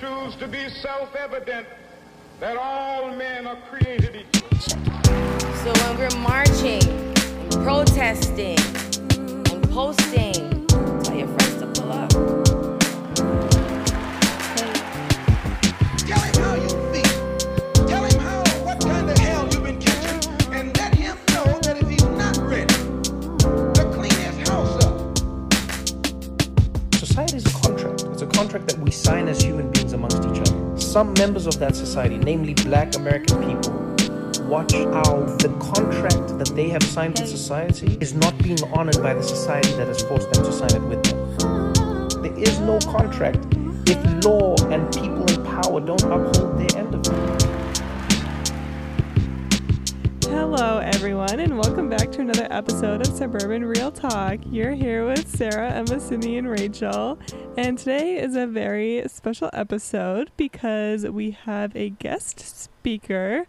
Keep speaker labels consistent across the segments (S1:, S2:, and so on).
S1: choose to be self-evident that all men are created equal.
S2: So when we're marching and protesting and posting, tell your friends to pull up.
S3: Contract. That we sign as human beings amongst each other. Some members of that society, namely black American people, watch how the contract that they have signed with society is not being honored by the society that has forced them to sign it with them. There is no contract if law and people in power don't uphold their end of it.
S4: Hello, everyone, and welcome back to another episode of Suburban Real Talk. You're here with Sarah, Emma, Sydney, and Rachel, and today is a very special episode because we have a guest speaker.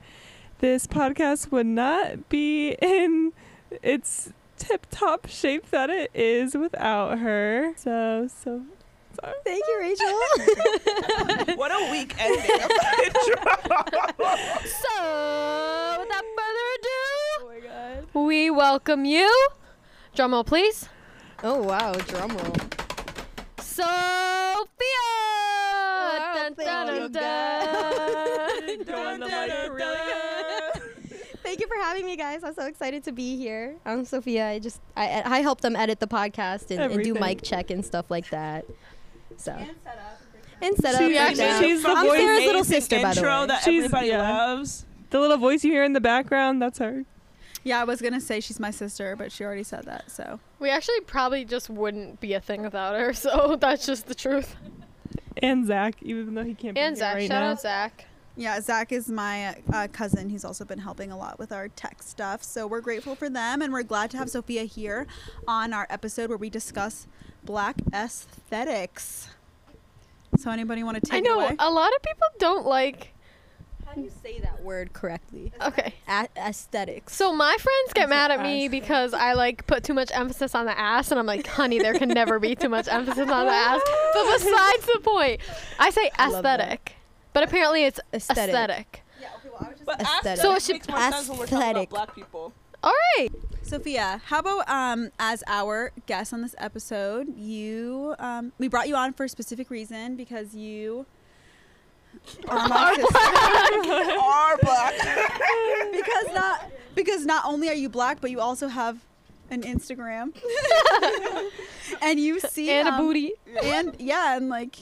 S4: This podcast would not be in its tip top shape that it is without her. So, so. So
S5: Thank you, Rachel.
S6: What a week ending of the intro.
S5: so, without further
S4: oh my god.
S5: ado, we welcome you. Drum roll, please.
S7: Oh wow, drum roll.
S5: Sophia. Oh, dun,
S7: thank
S5: dun,
S7: you,
S5: dun, dun.
S4: Go on the mic really good.
S7: Thank you for having me, guys. I'm so excited to be here. I'm Sophia. I just I I helped them edit the podcast and, and do mic check and stuff like that. So and set up.
S4: She's
S7: like
S4: actually-
S7: that.
S4: she's the
S7: I'm
S4: voice-
S7: Sarah's little sister, by the way.
S6: that
S4: She's-
S6: everybody
S4: yeah.
S6: loves.
S4: The little voice you hear in the background, that's her.
S8: Yeah, I was gonna say she's my sister, but she already said that. So
S5: We actually probably just wouldn't be a thing without her, so that's just the truth.
S4: And Zach, even though he can't be
S5: And
S4: here
S5: Zach,
S4: right
S5: shout
S4: now.
S5: out Zach.
S8: Yeah, Zach is my uh, cousin. He's also been helping a lot with our tech stuff. So we're grateful for them, and we're glad to have Sophia here on our episode where we discuss black aesthetics. So anybody want to take
S5: I know
S8: away?
S5: a lot of people don't like.
S7: How do you say that word correctly?
S5: Okay.
S7: A- aesthetics.
S5: So my friends get mad at me because I like put too much emphasis on the ass, and I'm like, honey, there can never be too much emphasis on the ass. But besides the point, I say
S7: I
S5: aesthetic, but apparently it's
S7: Aesthetic.
S5: aesthetic.
S6: Yeah, okay, well, I was just but
S7: Aesthetic.
S6: aesthetic
S5: So it should-
S6: makes more sense when we're talking
S7: aesthetic.
S6: about black people.
S5: All right.
S8: Sophia, how about um, as our guest on this episode, you um, we brought you on for a specific reason because you are my sister.
S6: Are black.
S8: because not because not only are you black, but you also have an Instagram, and you see
S5: And a
S8: um,
S5: booty.
S8: and yeah, and like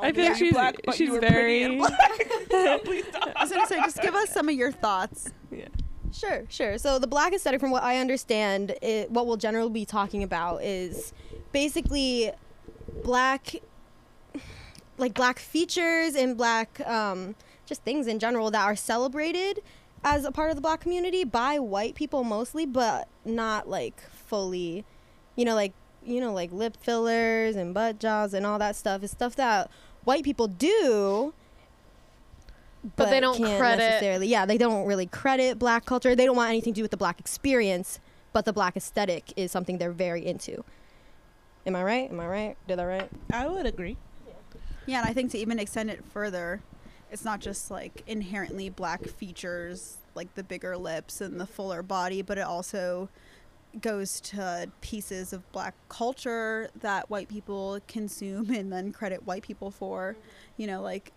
S4: I feel like
S6: You're
S4: she's-
S6: black, but
S4: she's
S6: you were pretty and
S4: very-
S6: black. No, please don't.
S8: I was gonna say, just give us some of your thoughts. Yeah.
S7: Sure, sure. So the black aesthetic, from what I understand, it, what we'll generally be talking about is basically black, like black features and black, um, just things in general that are celebrated as a part of the black community by white people mostly, but not like fully, you know, like you know, like lip fillers and butt jobs and all that stuff. It's stuff that white people do.
S5: But they don't
S7: can't
S5: credit-
S7: necessarily. Yeah, they don't really credit black culture. They don't want anything to do with the black experience, but the black aesthetic is something they're very into. Am I right? Am I right? Did I right?
S6: I would agree.
S8: Yeah, and I think to even extend it further, it's not just like inherently black features like the bigger lips and the fuller body, but it also goes to pieces of black culture that white people consume and then credit white people for. You know, like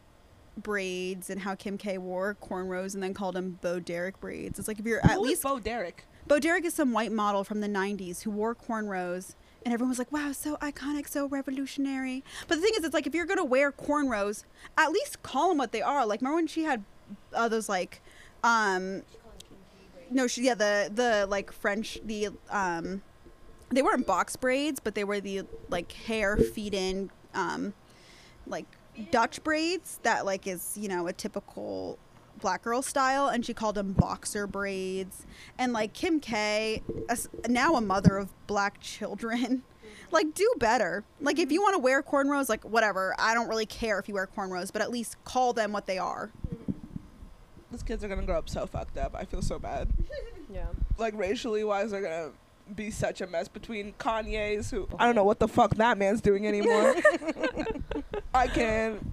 S8: braids and how Kim K wore cornrows and then called them Bo Derek braids. It's like if you're at
S6: Who
S8: least
S6: Bo Derek.
S8: Bo Derek is some white model from the 90s who wore cornrows. And everyone was like, wow, so iconic, so revolutionary. But the thing is, it's like if you're going to wear cornrows, at least call them what they are. Like, remember when she had uh, those, like, um, no, she, yeah, the, the, like, French, the, um, they weren't box braids, but they were the, like, hair feed in, um, like, Dutch braids that, like, is, you know, a typical black girl style and she called them boxer braids. And like kim k now a mother of black children like do better. Like if you want to wear cornrows like whatever i don't really care if you wear cornrows but at least call them what they are
S6: These kids are gonna grow up so fucked up. I feel so bad.
S7: Yeah.
S6: Like racially wise, they're gonna be such a mess between Kanye's who I don't know what the fuck that man's doing anymore. I can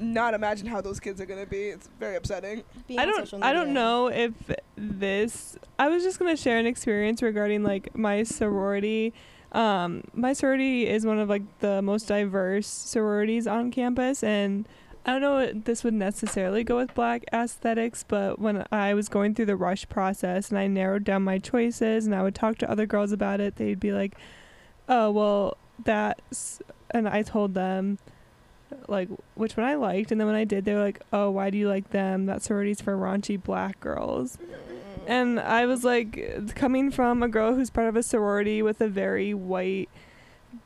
S6: not imagine how those kids are gonna be. It's very upsetting.
S7: Being
S4: I don't
S7: social
S4: I don't know if this I was just going to share an experience regarding like my sorority. Um my sorority is one of like the most diverse sororities on campus and I don't know if this would necessarily go with black aesthetics, but when I was going through the rush process and I narrowed down my choices and I would talk to other girls about it, they'd be like, "Oh, well, that's," and I told them like which one I liked, and then when I did, they were like, "Oh, why do you like them? That sorority's for raunchy black girls." And I was like, coming from a girl who's part of a sorority with a very white,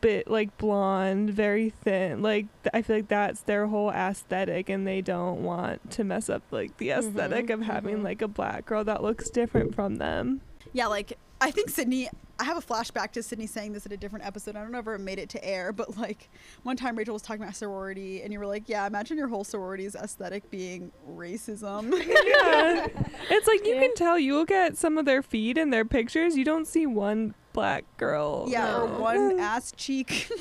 S4: bit like blonde, very thin, like th- I feel like that's their whole aesthetic, and they don't want to mess up like the mm-hmm, esthetic of having mm-hmm. like a black girl that looks different from them.
S8: Yeah, like I think Sydney. I have a flashback to Sydney saying this in a different episode. I don't know if it made it to air, but like one time Rachel was talking about sorority, and you were like, "Yeah, imagine your whole sorority's aesthetic being racism."
S4: yeah. It's like you can tell you look at some of their feed and their pictures, you don't see one black girl.
S8: yeah, or one ass cheek.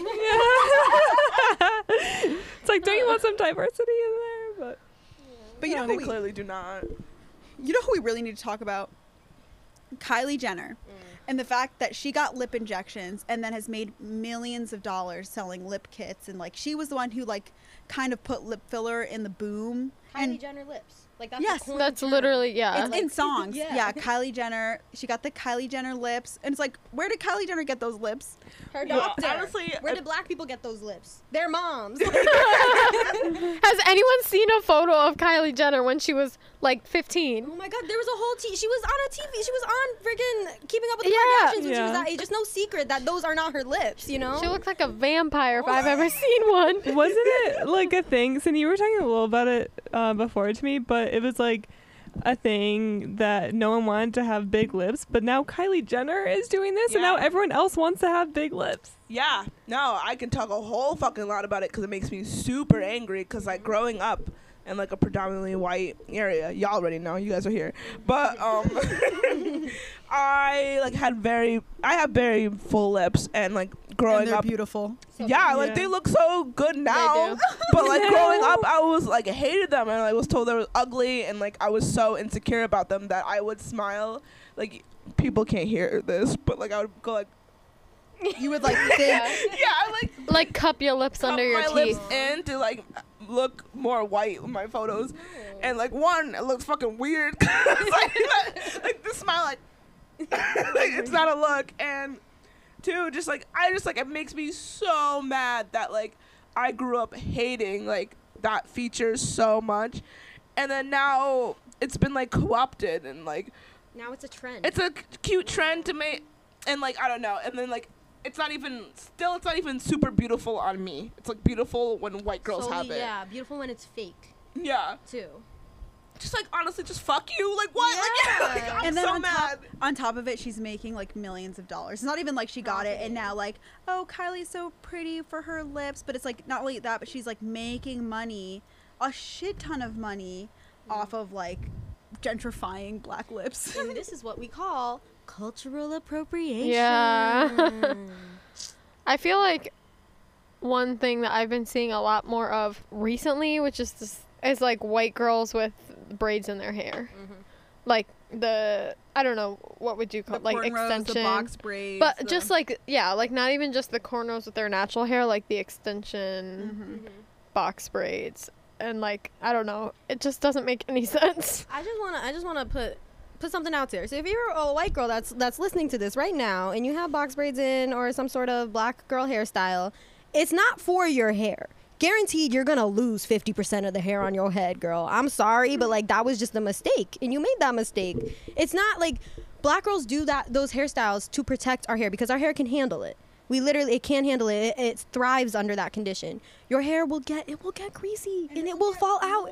S4: it's like, don't you want some diversity in there? But
S8: But you
S6: No,
S8: know
S6: they
S8: we,
S6: clearly do not.
S8: you know who we really need to talk about? Kylie Jenner. Mm. And the fact that she got lip injections and then has made millions of dollars selling lip kits and like she was the one who like kind of put lip filler in the boom.
S7: Kylie
S8: and
S7: Jenner lips. Like that's
S8: Yes.
S7: a
S5: That's
S7: term.
S5: literally yeah.
S8: it's in songs.
S7: yeah.
S8: yeah. Kylie Jenner. She got the Kylie Jenner lips. And it's like, where did Kylie Jenner get those lips?
S7: Her
S6: Yeah,
S7: doctor.
S6: honestly,
S7: where
S6: I-
S7: did black people get those lips? Their moms.
S5: Has anyone seen a photo of Kylie Jenner when she was like 15?
S7: Oh my god, there was a whole t- she was on a TV. She was on friggin' Keeping Up with the
S5: Yeah.
S7: Kardashians when she was that age. It's no secret that those are not her lips, you know?
S5: She looks like a vampire if I've ever seen one.
S4: wasn't it like a thing? Cindy, you were talking a little about it uh, before to me, but it was like a thing that no one wanted to have big lips, but now Kylie Jenner is doing this, and now everyone else wants to have big lips.
S6: Yeah, no, I can talk a whole fucking lot about it because it makes me super angry. Because like growing up in like a predominantly white area, y'all already know, you guys are here. But um, I like had very, I have very full lips, and like growing
S8: and they're
S6: up,
S8: beautiful.
S6: yeah, like
S4: Yeah.
S6: they look so good now. but like growing up, I was like hated them, and I was told they were ugly, and like I was so insecure about them that I would smile. Like people can't hear this, but like I would go like,
S8: You would like think
S6: yeah, I like
S5: Like cup your lips
S6: cup
S5: under your
S6: my
S5: teeth.
S6: lips in to like look more white with my photos. And like one, it looks fucking weird. like, like the smile, like, like it's not a look. And two, just like I just like it makes me so mad that like I grew up hating like that feature so much, and then now it's been like co-opted and like
S7: now it's a trend.
S6: it's a c- cute trend to make and like i don't know and then like it's not even still it's not even super beautiful on me it's like beautiful when white girls
S7: Solely-
S6: have it
S7: Yeah, beautiful when it's fake
S6: yeah
S7: too.
S6: just like honestly just fuck you like what like,
S7: Yeah.
S6: i'm
S8: and then
S6: so
S8: on
S6: mad
S8: top, on top of it, she's making like millions of dollars. It's not even like she got it and now like, oh, Kylie's so pretty for her lips, but it's like not only that, but she's like making money, a shit ton of money, off of like gentrifying black lips.
S7: and this is what we call cultural appropriation.
S5: Yeah. I feel like one thing that I've been seeing a lot more of recently, which is this, is like white girls with braids in their hair, like the I don't know what would you call
S8: the
S5: like extension,
S8: the box braids,
S5: but
S8: the-
S5: just like yeah, like not even just the cornrows with their natural hair, like the extension
S8: Mhm.
S5: box braids, and like I don't know, it just doesn't make any sense.
S7: I just wanna I just wanna put put something out there. So if you're a white girl that's that's listening to this right now and you have box braids in or some sort of black girl hairstyle, it's not for your hair. Guaranteed you're gonna lose 50% of the hair on your head, girl. I'm sorry, but like that was just a mistake. And you made that mistake. It's not like black girls do that those hairstyles to protect our hair because our hair can handle it. We literally it can handle it. it. It thrives under that condition. Your hair will get it will get greasy and it will fall out.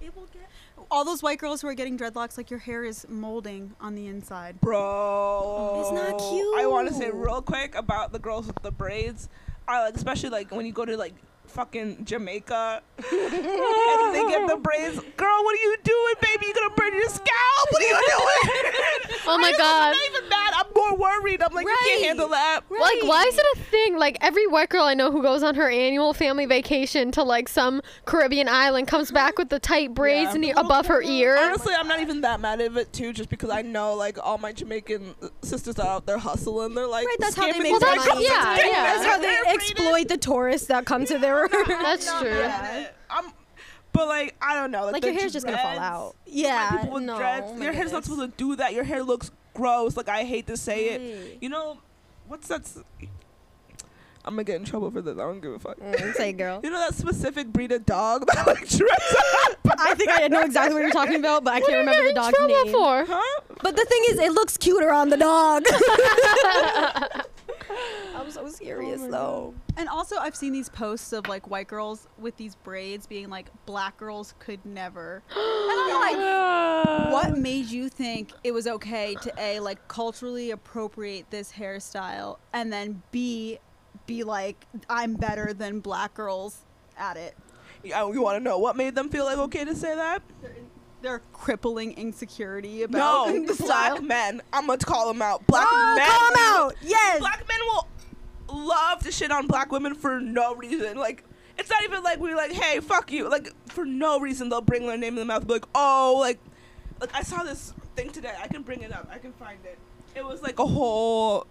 S8: It will get all those white girls who are getting dreadlocks, like your hair is molding on the inside.
S6: bro
S7: It's not cute.
S6: i want to say real quick about the girls with the braids i like especially like when you go to like fucking jamaica and they get the braids girl what are you doing baby you gonna burn your scalp what are you doing
S5: Oh my god!
S6: I'm not even mad. I'm more more worried. I'm like, you can't handle that.
S5: Like, why is it a thing? Like, every white girl I know who goes on her annual family vacation to like some Caribbean island comes back with the tight braids
S6: Yeah.
S5: in the, above her ear.
S6: Honestly, I'm not even that mad at it too, just because I know like all my Jamaican sisters are out there hustling. They're like,
S7: Right, that's how they make
S6: these
S7: their money.
S5: Yeah, yeah.
S7: That's how they
S6: hair
S7: exploit the tourists that come to their.
S5: That's
S6: Not
S5: true.
S6: mad. I'm, but like I don't know, like,
S7: like your hair's just gonna fall out.
S6: white
S7: Yeah,
S6: people with
S7: no.
S6: dreads,
S7: oh
S6: your hair's not supposed to do that. Your hair looks gross. Like I hate to say
S7: Right.
S6: it. You know, what's that? s- I'm gonna get in trouble for this. I don't give a fuck.
S7: Mm, say, girl.
S6: You know that specific breed of dog that like dress up?
S7: I think I know exactly what you're talking about, but I
S5: What
S7: can't
S5: are you
S7: remember the
S5: in
S7: dog's
S5: trouble
S7: name.
S5: for?
S6: Huh?
S7: But the thing is, it looks cuter on the dog. I'm so serious though.
S8: And also, I've seen these posts of like white girls with these braids being like, black girls could never. and I'm oh like, what made you think it was okay to A, like culturally appropriate this hairstyle, and then B, be like, I'm better than black girls at it?
S6: Yeah, you want to know what made them feel like okay to say that?
S8: Their crippling insecurity about
S6: No,
S8: the style.
S6: black men. I'm gonna call them out. Black
S7: Oh,
S6: men.
S7: them out. Yes.
S6: Black men will love to shit on black women for no reason. Like it's not even like we're like, hey, fuck you. Like for no reason they'll bring their name in the mouth. Be like, oh, like, like I saw this thing today. I can bring it up. I can find it. It was like a whole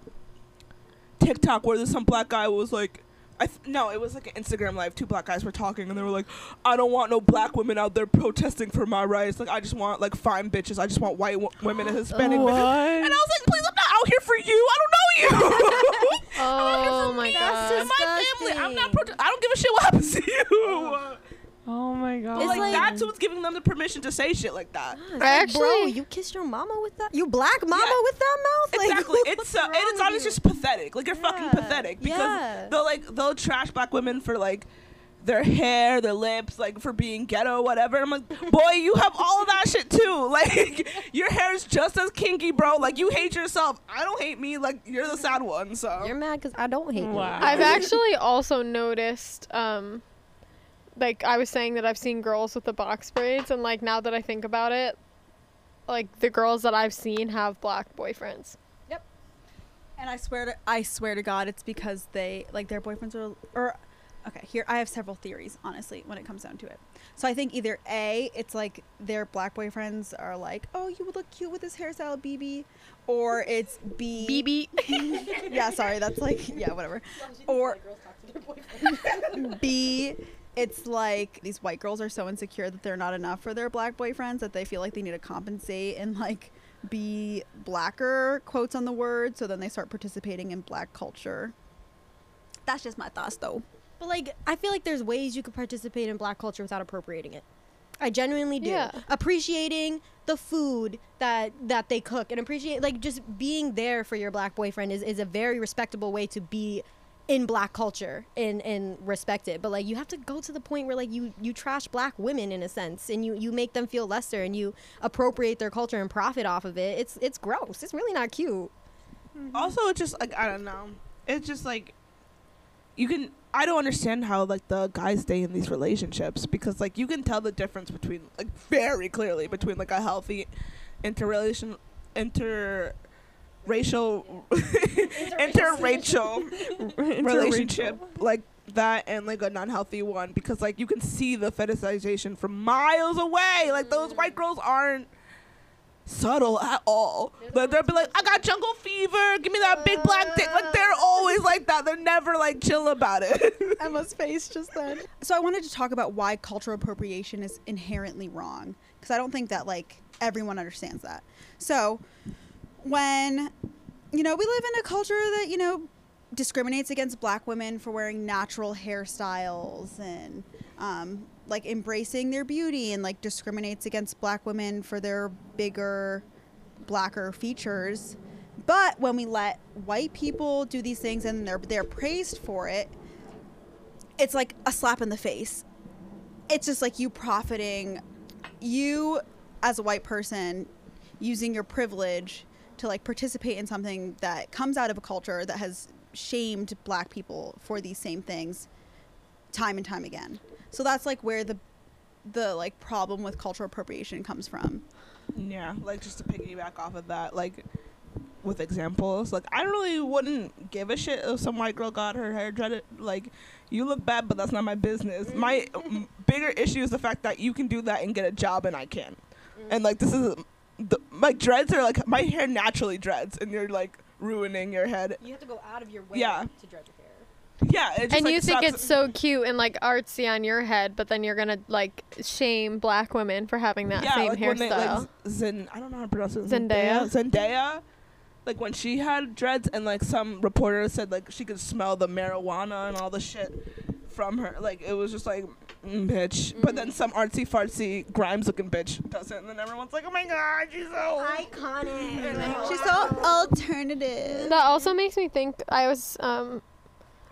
S6: TikTok where this some black guy was like. I th- no, it was like an Instagram live. Two black guys were talking, and they were like, "I don't want no black women out there protesting for my rights. Like, I just want like fine bitches. I just want white w- women and Hispanic
S4: What?
S6: bitches." And I was like, "Please, I'm not out here for you. I don't know you.
S5: Oh my
S7: That's
S5: god.
S6: It's my family. I'm not.
S7: disgusting.
S6: Prote- I don't give a shit what happens to you."
S4: Oh my god.
S6: But, like,
S7: like-
S6: that's who's giving them the permission to say shit like that.
S7: It's
S5: I
S7: like, bro,
S5: actually-
S7: you kissed your mama with that? You black mama
S6: Yeah.
S7: with that mouth? Like,
S6: Exactly. It's uh, and it's
S7: with
S6: honestly just pathetic. Like you're fucking pathetic because
S7: Yeah.
S6: they'll like they'll trash black women for like their hair, their lips, like for being ghetto, whatever. I'm like, boy, you have all of that shit too. Like your hair is just as kinky, bro. Like you hate yourself. I don't hate me. Like you're the sad one. So
S7: You're mad because I don't hate
S4: Wow.
S7: you.
S5: I've actually also noticed, um, like I was saying that I've seen girls with the box braids, and like now that I think about it, like the girls that I've seen have black boyfriends. Yep.
S8: And I swear to I swear to God, it's because they like their boyfriends are or okay. Here I have several theories, honestly, when it comes down to it. So I think either a, it's like their black boyfriends are like, oh, you would look cute with this hairstyle, BB, or it's B.
S5: BB.
S8: yeah, sorry, that's like yeah, whatever. Or B, it's like these white girls are so insecure that they're not enough for their black boyfriends that they feel like they need to compensate and like be blacker quotes on the word so then they start participating in black culture. That's just my thoughts though.
S7: But like, I feel like there's ways you could participate in black culture without appropriating it. I genuinely do.
S5: Yeah.
S7: Appreciating the food that that they cook and appreciate like just being there for your black boyfriend is, is a very respectable way to be in black culture and and respect it. But like you have to go to the point where like you you trash black women in a sense and you you make them feel lesser and you appropriate their culture and profit off of it. It's it's gross. It's really not cute. Mm-hmm.
S6: also it's just like I don't know. It's just like you can I don't understand how like the guys stay in these relationships because like you can tell the difference between like very clearly between like a healthy interrelation interracial. interracial relationship like that and like a non-healthy one because like you can see the fetishization from miles away. Like those white girls aren't subtle at all. But they'll be like i got jungle fever. Give me that big black uh. dick. Like they're always like that. They're never like chill about it.
S8: Emma's face just then. So I wanted to talk about why cultural appropriation is inherently wrong because I don't think that like everyone understands that. So when you know we live in a culture that you know discriminates against black women for wearing natural hairstyles and um, like embracing their beauty and like discriminates against black women for their bigger blacker features but when we let white people do these things and they're they're praised for it it's like a slap in the face. It's just like you profiting, you as a white person using your privilege to like participate in something that comes out of a culture that has shamed black people for these same things time and time again. So that's like where the the like problem with cultural appropriation comes from.
S6: yeah like just to piggyback off of that like with examples. Like I really wouldn't give a shit if some white girl got her hair dreaded. Like you look bad, but that's not my business. My bigger issue is the fact that you can do that and get a job and I can't. And like this is the, like dreads are like my hair naturally dreads and you're like ruining your head.
S7: You have to go out of your way
S6: Yeah.
S7: to dread your hair.
S6: Yeah, it just,
S5: and
S6: like,
S5: you think it's so cute and like artsy on your head, but then you're gonna like shame black women for having that
S6: yeah,
S5: same
S6: like when they,
S5: hairstyle.
S6: like Zen, I don't know how to pronounce it.
S5: Zendaya?
S6: Zendaya. Like when she had dreads, and like some reporter said, like she could smell the marijuana and all the shit from her. Like it was just like, mm, bitch. But then some artsy fartsy Grimes looking bitch does it, and then everyone's like, oh my god, she's so.
S7: Iconic.
S8: She's so alternative.
S5: That also makes me think I was um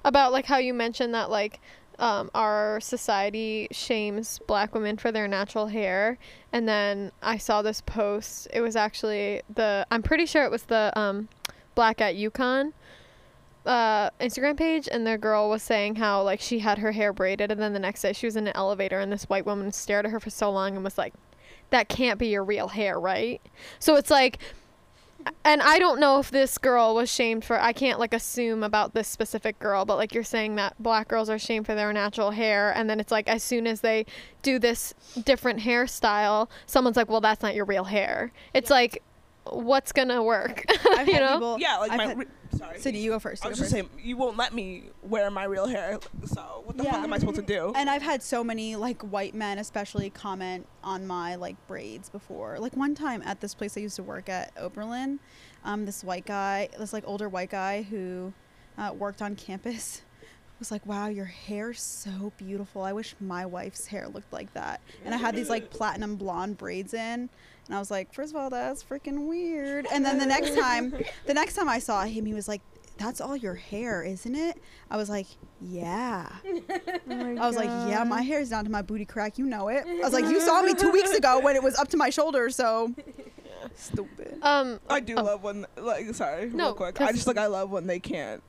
S5: about like how you mentioned that like um, our society shames black women for their natural hair and then I saw this post it was actually the I'm pretty sure it was the um, black at UConn uh, Instagram page and the girl was saying how like she had her hair braided and then the next day she was in an elevator and this white woman stared at her for so long and was like that can't be your real hair right so it's like and I don't know if this girl was shamed for I can't like assume about this specific girl, but like you're saying that black girls are shamed for their natural hair and then it's like as soon as they do this different hairstyle, someone's like, "Well, that's not your real hair." It's like what's going to work? You know?
S8: people-
S6: yeah, like
S8: I've
S6: my.
S8: had-
S6: re- sorry.
S8: Cindy, you go first.
S6: I
S8: you
S6: was just saying, you won't let me wear my real hair. So what the
S8: Yeah.
S6: fuck am I supposed to do?
S8: And I've had so many like white men, especially, comment on my like braids before. Like one time at this place I used to work at, Oberlin, um, this white guy, this like older white guy who uh, worked on campus, was like, "Wow, your hair's so beautiful. I wish my wife's hair looked like that." And I had these like platinum blonde braids in. And I was like, first of all, that's freaking weird. And then the next time, the next time I saw him, he was like, that's all your hair, isn't it? I was like, yeah. I was like, yeah, my hair is down to my booty crack. You know it. I was like, you saw me two weeks ago when it was up to my shoulder, so stupid.
S5: Um
S6: I do love when, like, sorry,
S5: No,
S6: real quick. I just like I love when they can't.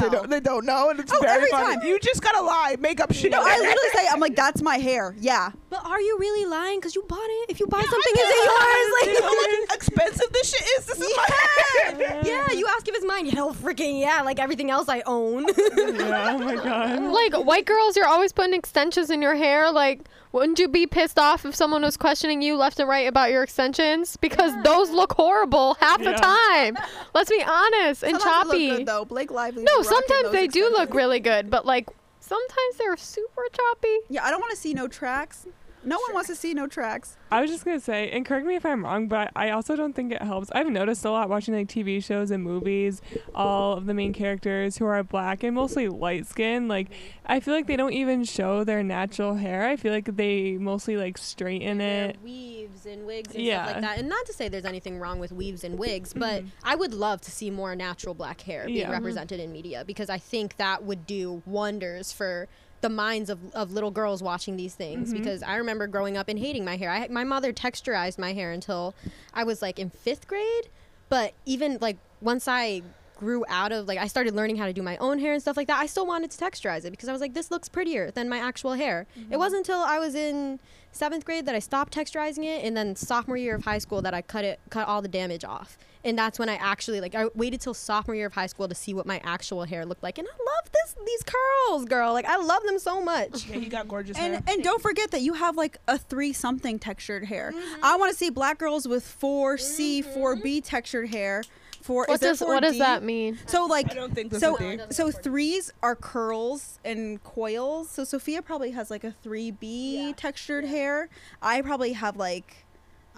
S6: They don't, they don't know, and it's
S8: Oh,
S6: very
S8: every
S6: funny.
S8: time.
S6: You just gotta lie, make up shit.
S8: No, I literally say, I'm like, that's my hair. Yeah.
S7: But are you really lying? Because you bought it. If you buy something, is it yours?
S6: You know how expensive this shit is. This is my hair.
S7: yeah, you ask if it's mine. Hell, freaking yeah! Like everything else I own.
S4: yeah, oh my god.
S5: like white girls you're always putting extensions in your hair like wouldn't you be pissed off if someone was questioning you left and right about your extensions because those look horrible half the time let's be honest and
S8: Sometimes they
S5: choppy
S8: look good, though. Blake Lively.
S5: no sometimes
S8: those
S5: they do look really good but like sometimes they're super choppy
S8: Yeah, I don't want to see no tracks. No one wants to see no tracks.
S4: I was just gonna say, and correct me if I'm wrong, but I also don't think it helps. I've noticed a lot watching like TV shows and movies, all of the main characters who are black and mostly light skin. Like, I feel like they don't even show their natural hair. I feel like they mostly like straighten it.
S7: weaves and wigs and
S4: Yeah.
S7: stuff like that. And not to say there's anything wrong with weaves and wigs, but mm-hmm. I would love to see more natural black hair being
S4: Yeah.
S7: Represented in media because I think that would do wonders for the minds of, of little girls watching these things mm-hmm. because I remember growing up and hating my hair. I, my mother texturized my hair until I was like in fifth grade, but even like once I grew out of like I started learning how to do my own hair and stuff like that, I still wanted to texturize it because I was like, this looks prettier than my actual hair. It mm-hmm. wasn't until I was in seventh grade that I stopped texturizing it, and then sophomore year of high school that I cut it, cut all the damage off. And that's when I actually like I waited till sophomore year of high school to see what my actual hair looked like, and I love this these curls, girl. Like I love them so much.
S6: Yeah, you got gorgeous
S8: And
S6: hair.
S8: and don't forget that you have like a three something textured hair. Mm-hmm. I want to see black girls with four C, four B mm-hmm. textured hair. Four.
S5: what
S8: is there
S5: does what does that mean
S8: So like,
S6: I don't think there's
S8: so
S6: a D.
S8: so threes are curls and coils. So Sophia probably has like a three B textured hair. I probably have like,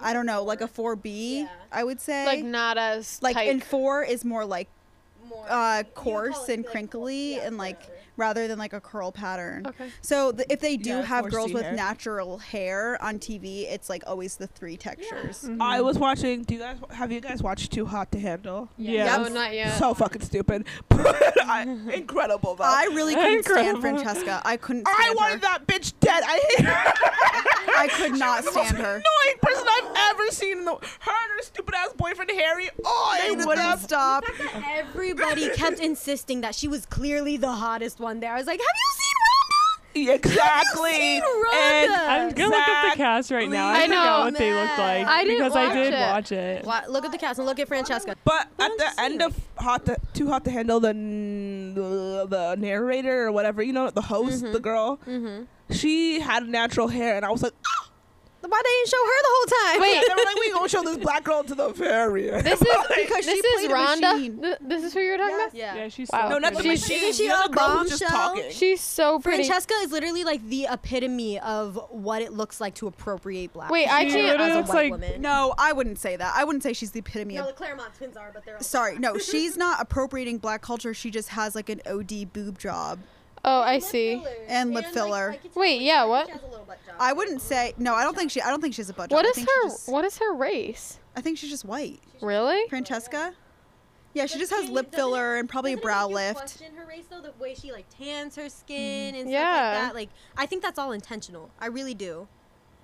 S8: I don't know, like a four B. I would say
S5: like not as
S8: like
S5: tight.
S8: and four is more like uh coarse and crinkly and like rather than like a curl pattern.
S5: Okay.
S8: So th- if they do
S6: Yeah,
S8: have girls with
S6: hair.
S8: natural hair on TV, it's like always the three textures. Mm-hmm.
S6: I was watching. Do you guys have you guys watched Too Hot to Handle?
S4: Yeah.
S5: no not yet
S6: So fucking stupid, but I, incredible though.
S8: I really couldn't stand Francesca. I couldn't stand
S6: I
S8: her.
S6: wanted that bitch dead. I hate her.
S8: I could not
S6: the most
S8: stand her.
S6: The annoying person I've ever seen. In the, her and her stupid ass boyfriend Harry. Oh, I
S8: They
S6: hated
S8: wouldn't
S6: them.
S8: stop.
S7: Everybody kept insisting that she was clearly the hottest one there. I was like, have you seen Rhonda?
S6: exactly. And
S4: I'm gonna look at the cast right now. I,
S5: I
S4: forgot
S5: know.
S4: what they looked like
S5: I didn't
S4: because I did
S5: it.
S4: watch it.
S7: Wa- Look at the cast and look at Francesca.
S6: But at the end of Hot to, Too Hot to Handle, the n- the, the narrator or whatever, you know, the host,
S7: Mm-hmm.
S6: the girl, she had natural hair, and I was like, oh,
S7: Why they didn't show her the whole time?
S5: Wait.
S6: they were like, we gonna show this black girl to the very end.
S5: This is
S8: Because she
S5: this is
S8: played a
S5: Rhonda. Th- this is who you're talking about.
S7: Yeah.
S4: Yeah, she's
S5: Wow.
S4: so
S6: no, not the
S4: pretty.
S5: She's-
S6: machine.
S7: Isn't she
S6: the
S7: a
S6: other girl who's just
S7: bombshell?
S6: talking.
S5: She's so pretty.
S7: Francesca is literally like the epitome of what it looks like to appropriate black.
S5: Wait, I
S4: She
S5: can't.
S7: as a white
S4: like-
S7: woman.
S8: No, I wouldn't say that. I wouldn't say she's the epitome
S7: No,
S8: of
S7: the Clermont twins are, but they're
S8: Sorry, no, she's not appropriating black culture. She just has like an OD boob job.
S5: Oh, I see.
S8: And lip filler.
S5: Wait, yeah, what?
S8: I wouldn't say no. I don't think she. I don't think she has a butt job.
S5: What
S8: I
S5: is
S8: think she
S5: her?
S8: just-
S5: What is her race?
S8: I think she's just white.
S5: Really?
S8: Francesca. Yeah, she just has lip filler and probably a brow lift.
S7: Question her race though, the way she like tans her skin mm, and
S5: Yeah.
S7: stuff like that. Like, I think that's all intentional. I really do.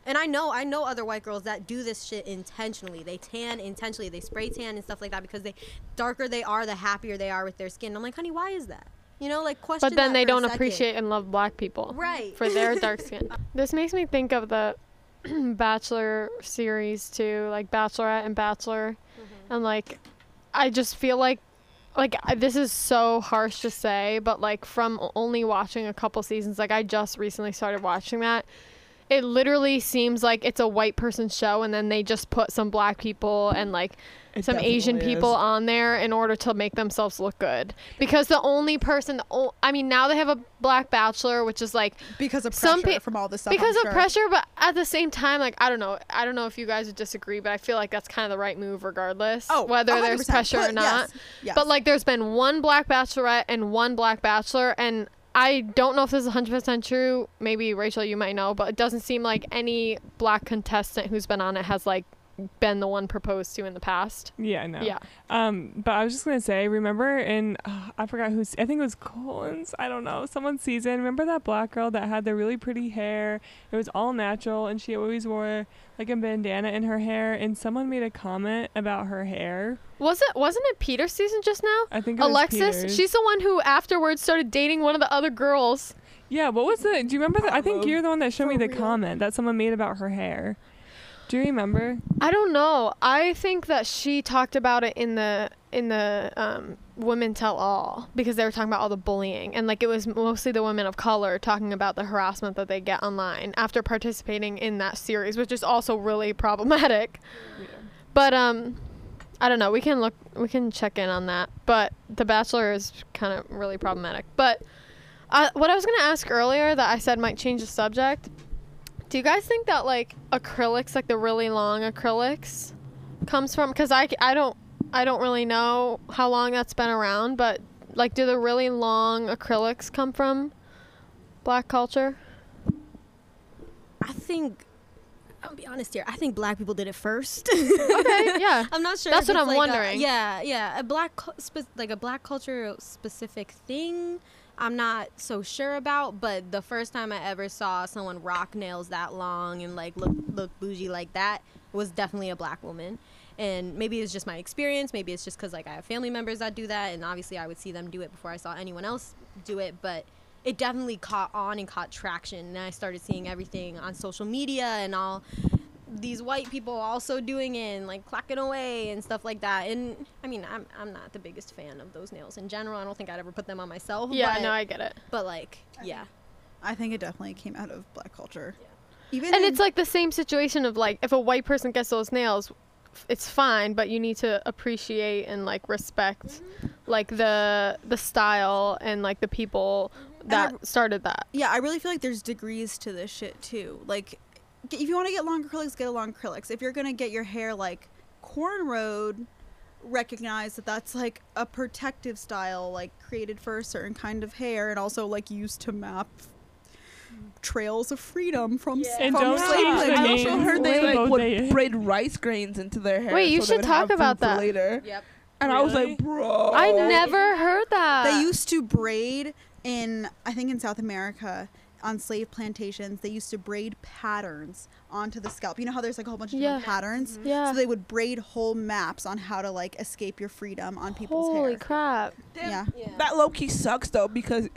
S7: And I know, I know other white girls that do this shit intentionally. They tan intentionally. They spray tan and stuff like that because they darker they are, the happier they are with their skin. I'm like, honey, why is that? You know, like question.
S5: But then they don't appreciate and love black people.
S7: Right.
S5: For their dark skin. This makes me think of the Bachelor series too, like Bachelorette and Bachelor.
S7: Mm-hmm.
S5: And like I just feel like like this is so harsh to say, but like from only watching a couple seasons, like I just recently started watching that. It literally seems like it's a white person show and then they just put some black people and like
S6: It
S5: some Asian
S6: definitely
S5: people on there in order to make themselves look good. Because the only person, the o- I mean, now they have a black bachelor, which is like
S8: Because of pressure
S5: some pe-
S8: from all this stuff.
S5: because
S8: I'm
S5: of
S8: sure.
S5: pressure, but at the same time, like I don't know, I don't know if you guys would disagree, but I feel like that's kind of the right move, regardless,
S8: Oh,
S5: whether there's
S8: 100%.
S5: pressure or not.
S8: yes, yes.
S5: But like, there's been one black bachelorette and one black bachelor, and I don't know if this is 100% true. Maybe Rachel, you might know, but it doesn't seem like any black contestant who's been on it has like been the one proposed to in the past.
S4: Yeah, no.
S5: Yeah.
S4: Um, but I was just gonna say, remember in uh, I forgot who's I think it was Colton's. I don't know someone's season. Remember that black girl that had the really pretty hair? It was all natural, and she always wore like a bandana in her hair. And someone made a comment about her hair.
S5: Was it wasn't it Peter's season just now?
S4: I think it was
S5: Alexis,
S4: Peter's.
S5: she's the one who afterwards started dating one of the other girls.
S4: Yeah, what was the? Do you remember that? I think you're the one that showed me the
S7: real?
S4: comment that someone made about her hair. Do you remember?
S5: I don't know. I think that she talked about it in the in the um, Women Tell All because they were talking about all the bullying and like it was mostly the women of color talking about the harassment that they get online after participating in that series, which is also really problematic. But um, I don't know. We can look. We can check in on that. But The Bachelor is kind of really problematic. But uh, what I was gonna ask earlier that I said might change the subject. Do you guys think that like acrylics, like the really long acrylics, comes from? Because I, I don't I don't really know how long that's been around, but like, do the really long acrylics come from black culture?
S7: I think. I'll be honest here. I think black people did it first.
S5: Okay, yeah.
S7: I'm not sure.
S5: That's what I'm
S7: like a-
S5: wondering.
S7: yeah, yeah, a black like a black culture specific thing. I'm not so sure about, but the first time I ever saw someone rock nails that long and like look look bougie like that was definitely a black woman. And maybe it's just my experience. Maybe it's just because like I have family members that do that, and obviously I would see them do it before I saw anyone else do it. But it definitely caught on and caught traction, and I started seeing everything on social media and all these white people also doing it and like clacking away and stuff like that. And I mean, I'm I'm not the biggest fan of those nails in general. I don't think I'd ever put them on myself.
S5: Yeah,
S7: but,
S5: no, I get it.
S7: but like, yeah.
S8: I think it definitely came out of black culture. Even
S5: And
S8: in-
S5: it's like the same situation of like if a white person gets those nails, it's fine, but you need to appreciate and like respect mm-hmm. like the the style and like the people mm-hmm. that
S8: I-
S5: started that.
S8: yeah, I really feel like there's degrees to this shit too. Like, g- if you want to get long acrylics, get a long acrylics. If you're gonna get your hair like cornrowed, recognize that that's like a protective style, like created for a certain kind of hair, and also like used to map trails of freedom from s
S4: And
S8: from
S4: don't
S8: slave
S6: I also heard they like would
S4: They-
S6: braid rice grains into their hair.
S5: Wait, you
S6: so
S5: should talk about that.
S6: later.
S7: Yep.
S6: And I was like, bro.
S5: I never heard that.
S8: They used to braid in, I think in South America, on slave plantations, they used to braid patterns onto the scalp. You know how there's like a whole bunch of different patterns? Mm-hmm.
S5: Yeah.
S8: So they would braid whole maps on how to like escape your freedom on people's heads.
S5: Holy
S8: hair.
S5: crap.
S6: Damn,
S8: Yeah.
S7: Yeah.
S6: That low key sucks though because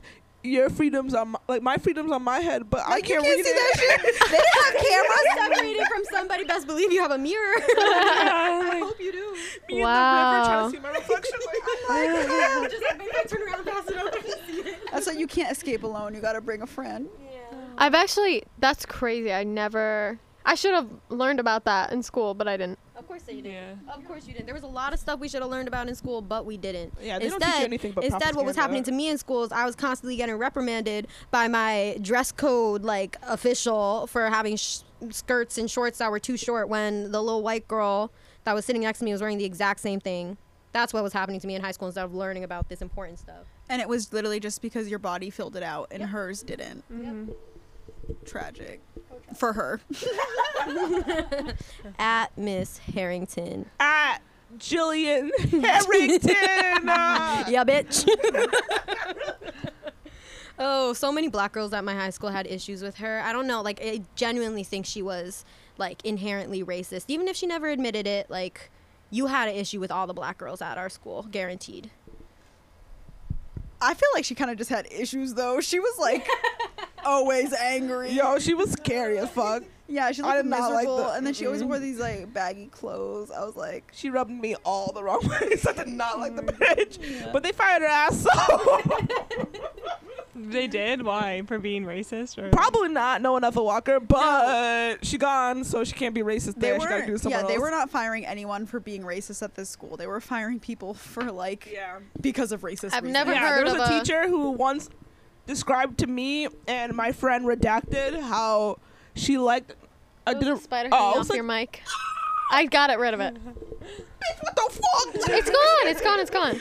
S6: your freedoms on my, like my freedoms on my head, but I
S7: Like, you
S6: can't,
S7: can't
S6: read
S7: see
S6: it.
S7: that shit. They didn't have cameras separated from somebody. Best believe you have a mirror. I hope you do.
S6: Me in the river
S5: Wow.
S6: trying to see my reflection. Like,
S7: Just like, maybe I turn around and pass it over to see it.
S8: That's why you can't escape alone. You gotta bring a friend. Yeah.
S5: I've actually that's crazy. I never I should have learned about that in school, but I didn't.
S7: Of course you didn't.
S4: Yeah.
S7: Of course you didn't. There was a lot of stuff we should have learned about in school, but we didn't.
S6: Yeah, they don't
S7: instead,
S6: teach you anything but
S7: instead, what was happening to me in school is I was constantly getting reprimanded by my dress code like official for having sh- skirts and shorts that were too short when the little white girl that was sitting next to me was wearing the exact same thing. That's what was happening to me in high school instead of learning about this important stuff.
S8: And it was literally just because your body filled it out and hers didn't. Tragic. For her.
S7: At Miss Harrington.
S6: at Jillian Harrington.
S7: yeah, bitch. oh, so many black girls at my high school had issues with her. I don't know. Like, I genuinely think she was like inherently racist, even if she never admitted it. Like, you had an issue with all the black girls at our school, guaranteed.
S8: I feel like she kind of just had issues though. She was like always angry.
S6: Yo, she was scary as fuck.
S8: Yeah, she
S6: I
S8: looked
S6: did not like
S8: miserable,
S6: the-
S8: and then she always wore these like baggy clothes. I was like,
S6: She rubbed me all the wrong ways. I did not like the mm-hmm. bitch. But they fired her ass so
S4: They did? Why? For being racist? Or
S6: probably not No knowing Ethel Walker, but she gone, so she can't be racist
S8: they
S6: there. She gotta do something.
S8: yeah,
S6: something
S8: they
S6: else.
S8: were not firing anyone for being racist at this school. They were firing people for like
S6: Yeah.
S8: because of racist.
S5: I've
S8: reasons.
S5: never
S6: yeah,
S5: heard
S6: there was
S5: of
S6: a
S5: a-
S6: teacher who once described to me and my friend redacted how she liked. I
S5: Ooh,
S6: didn't.
S5: spider
S6: oh,
S5: hanging off
S6: like,
S5: your mic. I got it rid of it.
S6: "Bitch, what the fuck?
S5: It's gone. It's gone. It's gone.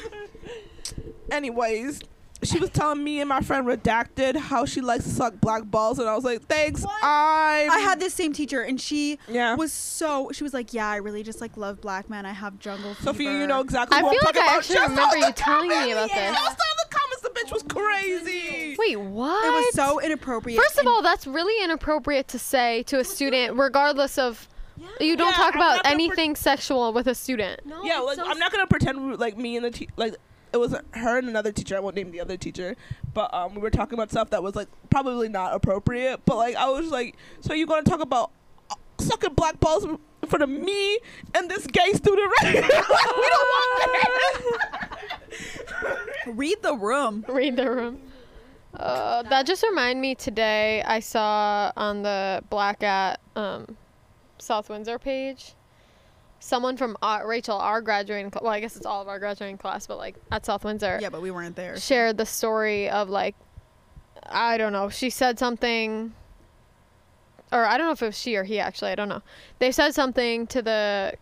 S6: Anyways, she was telling me and my friend redacted how she likes to suck black balls, and I was like, thanks. I
S8: I had this same teacher, and she
S6: Yeah.
S8: was so. She was like, "Yeah, I really just like love black men. I have jungle fever."
S6: Sophia, you know exactly.
S5: I
S6: who
S5: feel
S6: I'm
S5: like
S6: talking
S5: I
S6: about.
S5: actually
S6: Just
S5: remember you telling me about this.
S6: Just on the comments, the bitch was crazy.
S5: Wait, what?
S8: It was so inappropriate.
S5: First of all, that's really inappropriate to say to a student, regardless of. Yeah. You don't
S6: Yeah,
S5: talk
S6: I'm
S5: about
S6: not gonna
S5: anything sexual with a student.
S7: No,
S6: yeah, like
S7: so
S6: I'm not gonna pretend we were, like me and the te- like it was her and another teacher. I won't name the other teacher, but um, we were talking about stuff that was like probably not appropriate. But like I was like, so you gonna talk about uh, sucking black balls in front of me and this gay student right here? Like, we don't want that.
S8: read the room.
S5: Read the room. Uh, that just reminded me today. I saw on the Black at um, South Windsor page, someone from our, Rachel, our graduating. Cl- well, I guess it's all of our graduating class, but like at South Windsor,
S8: Yeah, but we weren't there.
S5: shared the story of like, I don't know. She said something, or I don't know if it was she or he. Actually, I don't know. They said something to the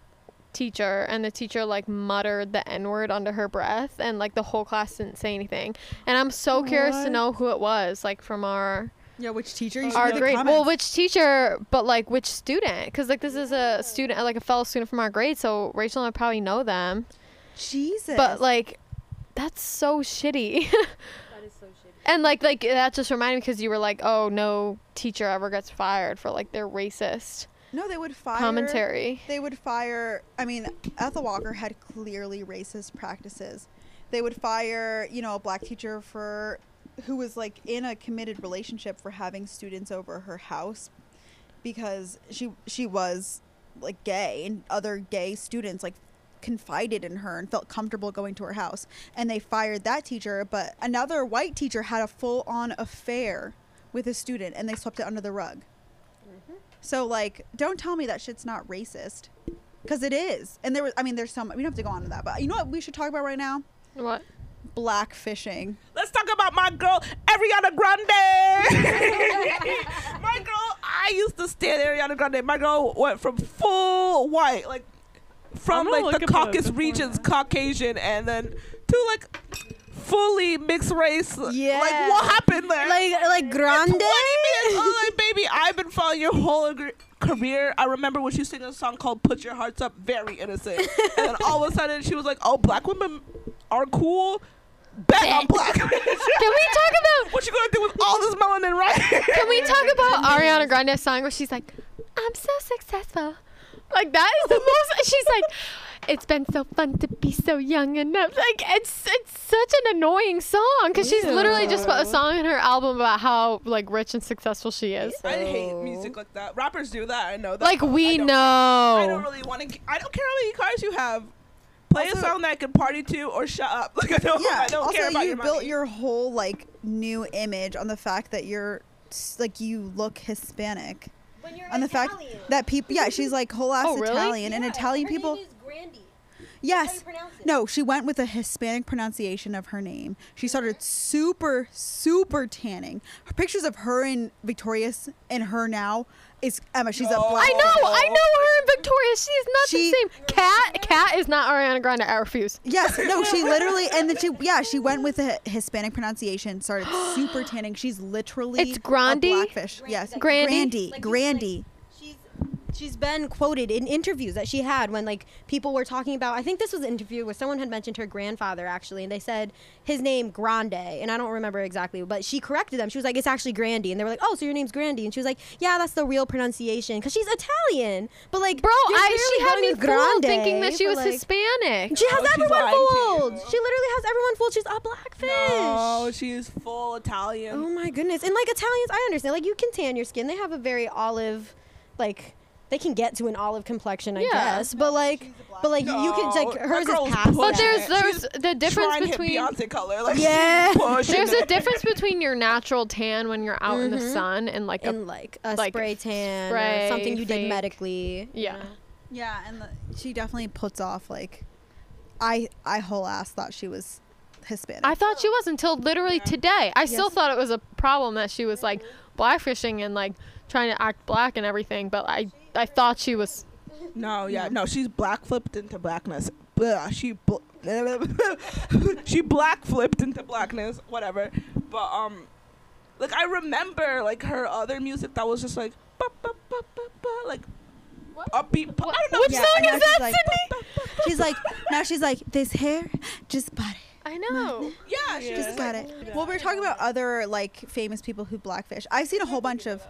S5: teacher and the teacher like muttered the n word under her breath and like the whole class didn't say anything. And i'm so curious to know who it was like from our
S8: Yeah, which teacher? You
S5: our
S8: the
S5: grade well which teacher but like which student? Because like this is a student like a fellow student from our grade so rachel and i probably know them.
S8: Jesus.
S5: but like that's so shitty. That is so shitty. and like like that just reminded me because you were like oh no teacher ever gets fired for like they're racist
S8: no, they would fire.
S5: commentary
S8: They would fire. I mean, Ethel Walker had clearly racist practices. They would fire, you know, a black teacher for who was like in a committed relationship for having students over her house because she she was like gay and other gay students like confided in her and felt comfortable going to her house and they fired that teacher but another white teacher had a full on affair with a student and they swept it under the rug so like, don't tell me that shit's not racist, because it is. And there was, I mean, there's some. We don't have to go on to that, but you know what we should talk about right now?
S5: what
S8: Black fishing.
S6: Let's talk about my girl Ariana Grande. my girl, I used to stand Ariana Grande. My girl went from full white, like from like the
S4: up
S6: Caucasus regions,
S4: that.
S6: Caucasian, and then to like fully mixed race.
S7: Yeah.
S6: Like what happened there?
S7: like like grande.
S6: 20 minutes. Oh, like, baby, I've been following your whole career. I remember when she sang a song called "Put Your Hearts Up," very innocent, and then all of a sudden she was like, "Oh, black women are cool." Bet I'm black.
S5: can we talk about
S6: what you gonna do with all this melanin, right?
S5: Can we talk about Ariana Grande's song where she's like, "I'm so successful, Like that is the most. She's like, it's been so fun to be so young and up. like it's it's such an annoying song because she's literally just put a song in her album about how like rich and successful she is.
S6: I hate oh. music like that. Rappers do that. I know that.
S5: Like
S6: but
S5: we
S6: I don't-
S5: know.
S6: I don't really want to. I don't care how many cars you have. Play a song that I can party to or shut up. Like I don't.
S8: yeah.
S6: I don't
S8: also,
S6: care about
S8: you
S6: your
S8: built
S6: money.
S8: your whole like new image on the fact that you're like you look Hispanic. on the fact that people, yeah, she's like whole ass
S5: Oh, really?
S8: Italian, and Italian people. Yes. No, she went with a Hispanic pronunciation of her name. She started super, super tanning. Her pictures of her and Victorious and her now is Emma. She's a
S6: oh.
S8: black.
S5: I know, I know her and Victoria. She's not
S8: She-
S5: the same. Cat, Cat is not Ariana Grande. I refuse.
S8: Yes, no, she literally, and then she, yeah, she went with a Hispanic pronunciation, started super tanning. She's literally
S5: It's Grande?
S8: blackfish. Yes,
S5: Grandy?
S8: Grandy,
S7: Like,
S8: Grandy.
S7: She's she's been quoted in interviews that she had when like people were talking about. I think this was an interview where someone had mentioned her grandfather actually, and they said his name Grande, and I don't remember exactly, but she corrected them. She was like, "It's actually Grandy," and they were like, "Oh, so your name's Grandy?" And she was like, "Yeah, that's the real pronunciation because she's Italian." But like,
S5: Bro, I
S7: clearly
S5: she had
S7: going
S5: me
S7: with
S5: fooled
S7: Grande
S5: thinking that she was
S7: like-
S5: Hispanic.
S7: She has
S6: No, she's
S7: everyone
S6: lying to
S7: fooled. She literally has everyone fooled. She's a blackfish.
S6: No, she is full Italian.
S7: Oh my goodness. And like Italians, I understand. Like you can tan your skin. They have a very olive, like they can get to an olive complexion, I
S5: Yeah.
S7: guess. But like, but like you can like hers is past.
S5: But
S7: that.
S5: there's
S6: She's
S5: there's the difference between
S6: Beyonce color. Like
S7: Yeah.
S6: she's pushing
S5: there's a difference between your natural tan when you're out in the
S7: Mhm.
S5: sun and like a
S7: like a
S5: like,
S7: spray tan
S5: spray,
S7: or something you did medically.
S5: Yeah.
S8: Yeah, and the, she definitely puts off like, I I whole ass thought she was Hispanic.
S5: I thought she was until literally today. I still thought it was a problem that she was like blackfishing and like trying to act black and everything, but I I thought she was
S6: No, yeah, no, she's black flipped into blackness. Blah, she bl- she black flipped into blackness, whatever. But um, like I remember like her other music that was just like ba, ba, ba, ba, ba, like upbeat. pop- I don't know.
S5: Which
S8: Yeah,
S5: song is
S8: she's
S5: that,
S8: like-
S5: Sydney?
S8: she's like now she's like this hair just bought it.
S5: I know.
S6: Yeah, she
S8: Just
S6: just
S8: got it. Well, we are talking about other like famous people who blackfish. I've seen a whole bunch of.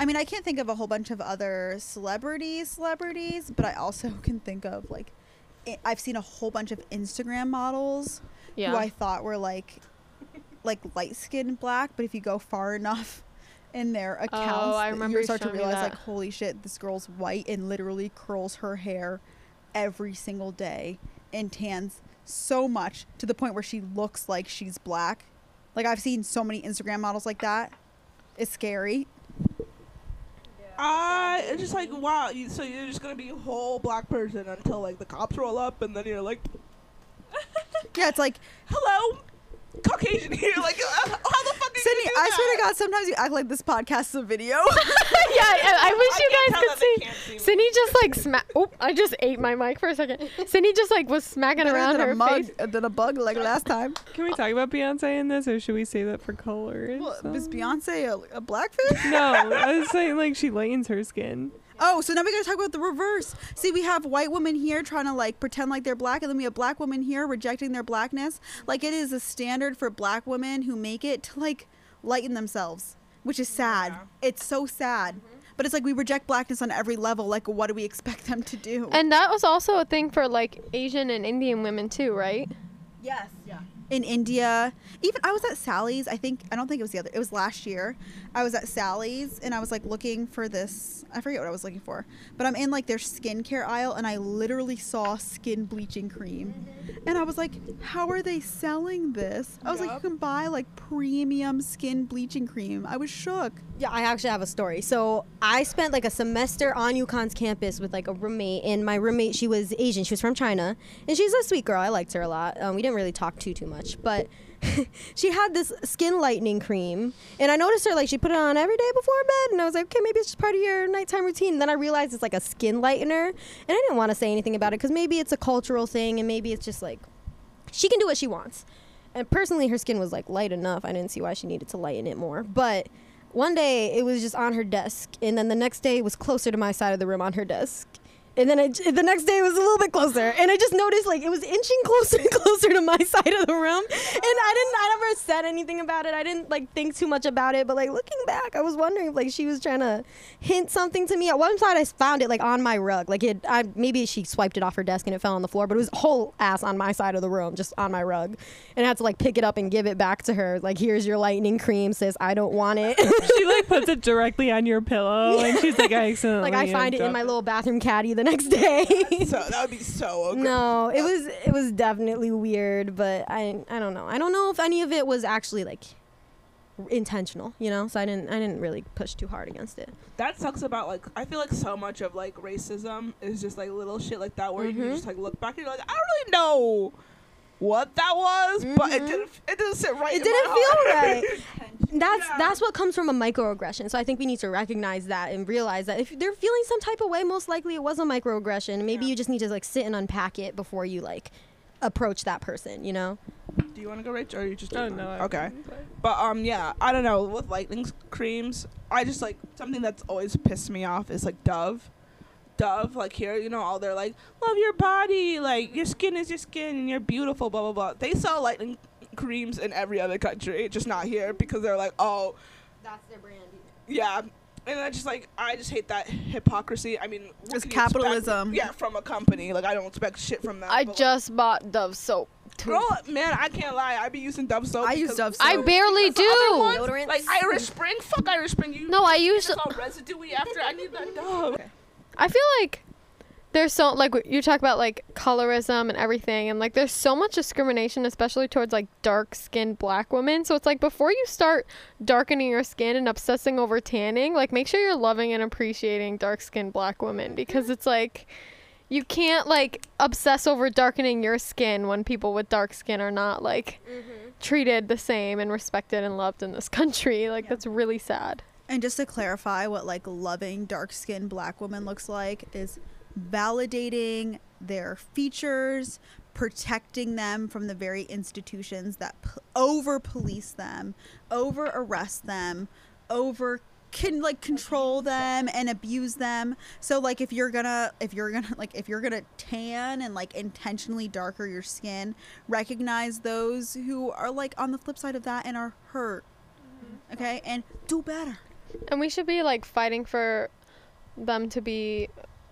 S8: I mean, I can't think of a whole bunch of other celebrities, celebrities, but I also can think of like, I've seen a whole bunch of Instagram models
S5: Yeah.
S8: who I thought were like, like light skinned black, but if you go far enough in their oh, accounts,
S5: Oh, I remember
S8: you
S5: you
S8: start to realize like, holy shit, this girl's white and literally curls her hair every single day and tans so much to the point where she looks like she's black. Like I've seen so many Instagram models like that. It's scary.
S6: I it's just like wow. You, so you're just gonna be a whole black person until like the cops roll up, and then you're like,
S8: Yeah, it's like
S6: hello, Caucasian here. Like uh, how the fuck? Are you
S8: Sydney.
S6: gonna do
S8: I swear to? God, sometimes you act like this podcast is a video.
S5: yeah, I, I wish
S6: I
S5: you guys could see.
S6: can't see.
S5: Sydney just like smack. Oh, I just ate my mic for a second. Sydney just like was smacking
S8: Better
S5: around
S8: than
S5: her
S8: a mug,
S5: face.
S8: than a bug like last time.
S4: Can we talk about Beyonce in this, or should we say that for color?
S8: Well, is Beyonce a, a blackfish?
S4: No, I was saying like she lightens her skin.
S8: Oh, so now we gotta talk about the reverse. See, we have white women here trying to like pretend like they're black, and then we have black women here rejecting their blackness. Like it is a standard for black women who make it to like lighten themselves, which is sad. It's so sad. Mm-hmm. But it's like we reject blackness on every level. Like, what do we expect them to do?
S5: And that was also a thing for like Asian and Indian women too, right?
S8: Yes. Yeah. In India, even I was at Sally's. I think I don't think it was the other. It was last year. I was at Sally's and I was like looking for this. I forget what I was looking for, but I'm in like their skincare aisle and I literally saw skin bleaching cream, and I was like, "How are they selling this?" I was like, "You can buy like premium skin bleaching cream." I was shook.
S7: Yeah, I actually have a story. So I spent like a semester on UConn's campus with like a roommate, and my roommate she was Asian. She was from China, and she's a sweet girl. I liked her a lot. Um, we didn't really talk too too much, but she had this skin lightening cream, and I noticed her like she put it on every day before bed, and I was like, okay, maybe it's just part of your nighttime routine. And then I realized it's like a skin lightener, and I didn't want to say anything about it because maybe it's a cultural thing, and maybe it's just like she can do what she wants. And personally, her skin was like light enough. I didn't see why she needed to lighten it more. But one day it was just on her desk, and then the next day it was closer to my side of the room on her desk. And then it, the next day it was a little bit closer, and I just noticed like it was inching closer and closer to my side of the room, and I didn't, I never said anything about it. I didn't like think too much about it, but like looking back, I was wondering if like she was trying to hint something to me. At one side, I found it like on my rug, like it. I maybe she swiped it off her desk and it fell on the floor, but it was whole ass on my side of the room, just on my rug, and I had to like pick it up and give it back to her. Like, here's your lightning cream, sis. I don't want it.
S4: she like puts it directly on your pillow, and she's like, I accidentally
S7: like I find it in my little bathroom caddy the next day.
S6: So that would be so okay.
S7: no, it was it was definitely weird, but I I don't know. I don't know if any of it was actually like intentional, you know. So I didn't I didn't really push too hard against it.
S6: That sucks about like I feel like so much of like racism is just like little shit like that where you
S7: Mhm.
S6: just like look back and you're like I don't really know what that was, but it
S7: Mhm.
S6: didn't it didn't sit right.
S7: It
S6: in
S7: didn't
S6: my
S7: feel
S6: heart.
S7: right. That's
S6: Yeah.
S7: that's what comes from a microaggression. So I think we need to recognize that and realize that if they're feeling some type of way, most likely it was a microaggression. Maybe you just need to like sit and unpack it before you like approach that person, you know?
S6: Do you want to go, Rich, or are you just?
S4: Oh
S6: doing
S4: no.
S6: mine?
S4: I-
S6: Okay. But um, yeah, I don't know. With lightning creams, I just like something that's always pissed me off is like Dove. Dove, like here, you know, all they're like, love your body, like your skin is your skin, and you're beautiful, blah blah blah. They sell lightning creams in every other country, just not here because they're like, oh,
S7: That's their brand.
S6: yeah. And I just like I just hate that hypocrisy. I mean, what
S8: It's
S6: can you expect-
S8: capitalism.
S6: Yeah, from a company. Like I don't expect shit from them.
S5: I
S6: but, like,
S5: just bought Dove soap. Too.
S6: Girl, man, I can't lie. I be using Dove soap.
S8: I use Dove soap.
S5: I barely
S6: because the other
S5: do.
S6: ones, Like Irish Spring, fuck Irish Spring. You
S5: No, I use.
S6: it's all residuey after. I need that Dove.
S5: I feel like there's so like you talk about like colorism and everything and like there's so much discrimination especially towards like dark skinned black women. So it's like before you start darkening your skin and obsessing over tanning like make sure you're loving and appreciating dark skinned black women because mm-hmm. it's like you can't like obsess over darkening your skin when people with dark skin are not like mm-hmm. treated the same and respected and loved in this country. Like that's really sad
S8: And just to clarify what like loving dark skinned black woman looks like is validating their features, protecting them from the very institutions that p- over police them, over arrest them, over can like control them and abuse them. So like if you're gonna if you're gonna like if you're gonna tan and like intentionally darker your skin, recognize those who are like on the flip side of that and are hurt. Mm-hmm. Okay? And do better.
S5: And we should be like fighting for them to be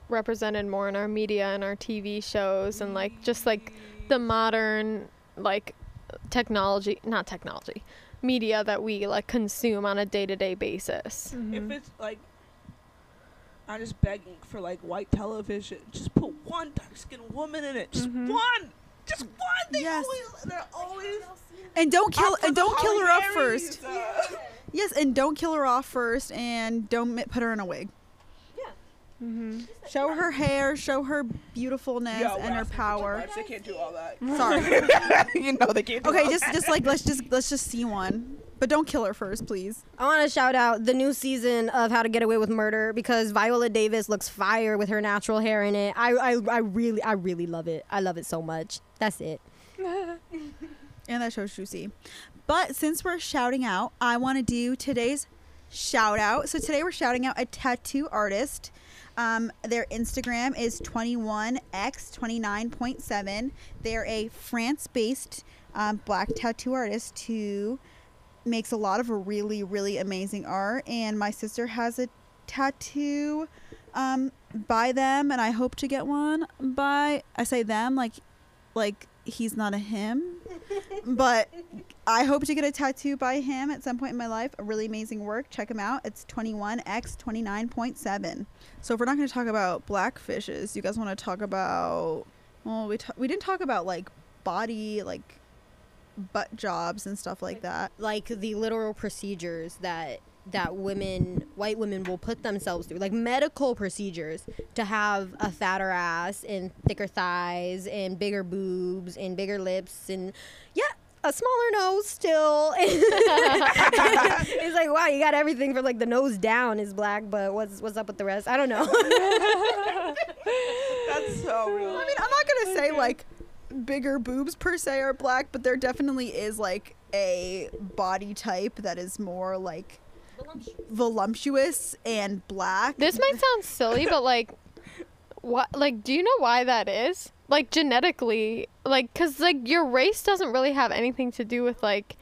S5: represented more in our media and our TV shows and like just like the modern like technology, not technology, media that we like consume on a day-to-day basis.
S6: If it's like, I'm just begging for like white television. Just put one dark skinned woman in it. Just
S4: Mhm.
S6: one. Just one. They
S8: Yes.
S6: always. They're always.
S8: And don't kill and don't kill her
S6: up
S8: first.
S6: uh,
S8: Yes, and don't kill her off first and don't put her in a wig.
S4: Mm-hmm.
S8: Show her hair, show her beautifulness
S6: yo,
S8: and her power.
S6: They can't do all that.
S8: Sorry.
S6: you know they can't. Do
S8: Okay,
S6: all
S8: just
S6: that.
S8: just like let's just let's just see one. But don't kill her first, please.
S7: I want to shout out the new season of How to Get Away with Murder because Viola Davis looks fire with her natural hair in it. I, I, I really, I really love it. I love it so much. That's it.
S8: And that show's juicy. But since we're shouting out, I want to do today's shout out. So today we're shouting out a tattoo artist. Um, their Instagram is 21x29.7. They're a France based um, black tattoo artist who makes a lot of really, really amazing art. And my sister has a tattoo um, by them, and I hope to get one by, I say them, like, like he's not a him, but I hope to get a tattoo by him at some point in my life. A really amazing work. Check him out. It's 21x29.7. So if we're not going to talk about blackfishes, you guys want to talk about? Well, we ta- we didn't talk about like body like butt jobs and stuff like that.
S7: Like the literal procedures that that women, white women, will put themselves through, like medical procedures, to have a fatter ass and thicker thighs and bigger boobs and bigger lips and yeah. A smaller nose still. it's like wow, you got everything from like the nose down is black, but what's what's up with the rest? I don't know.
S6: That's so real.
S8: I mean, I'm not gonna oh, say like bigger boobs per se are black, but there definitely is like a body type that is more like voluptuous and black.
S5: This might sound silly, but like what like do you know why that is? Like genetically, like cuz like your race doesn't really have anything to do with like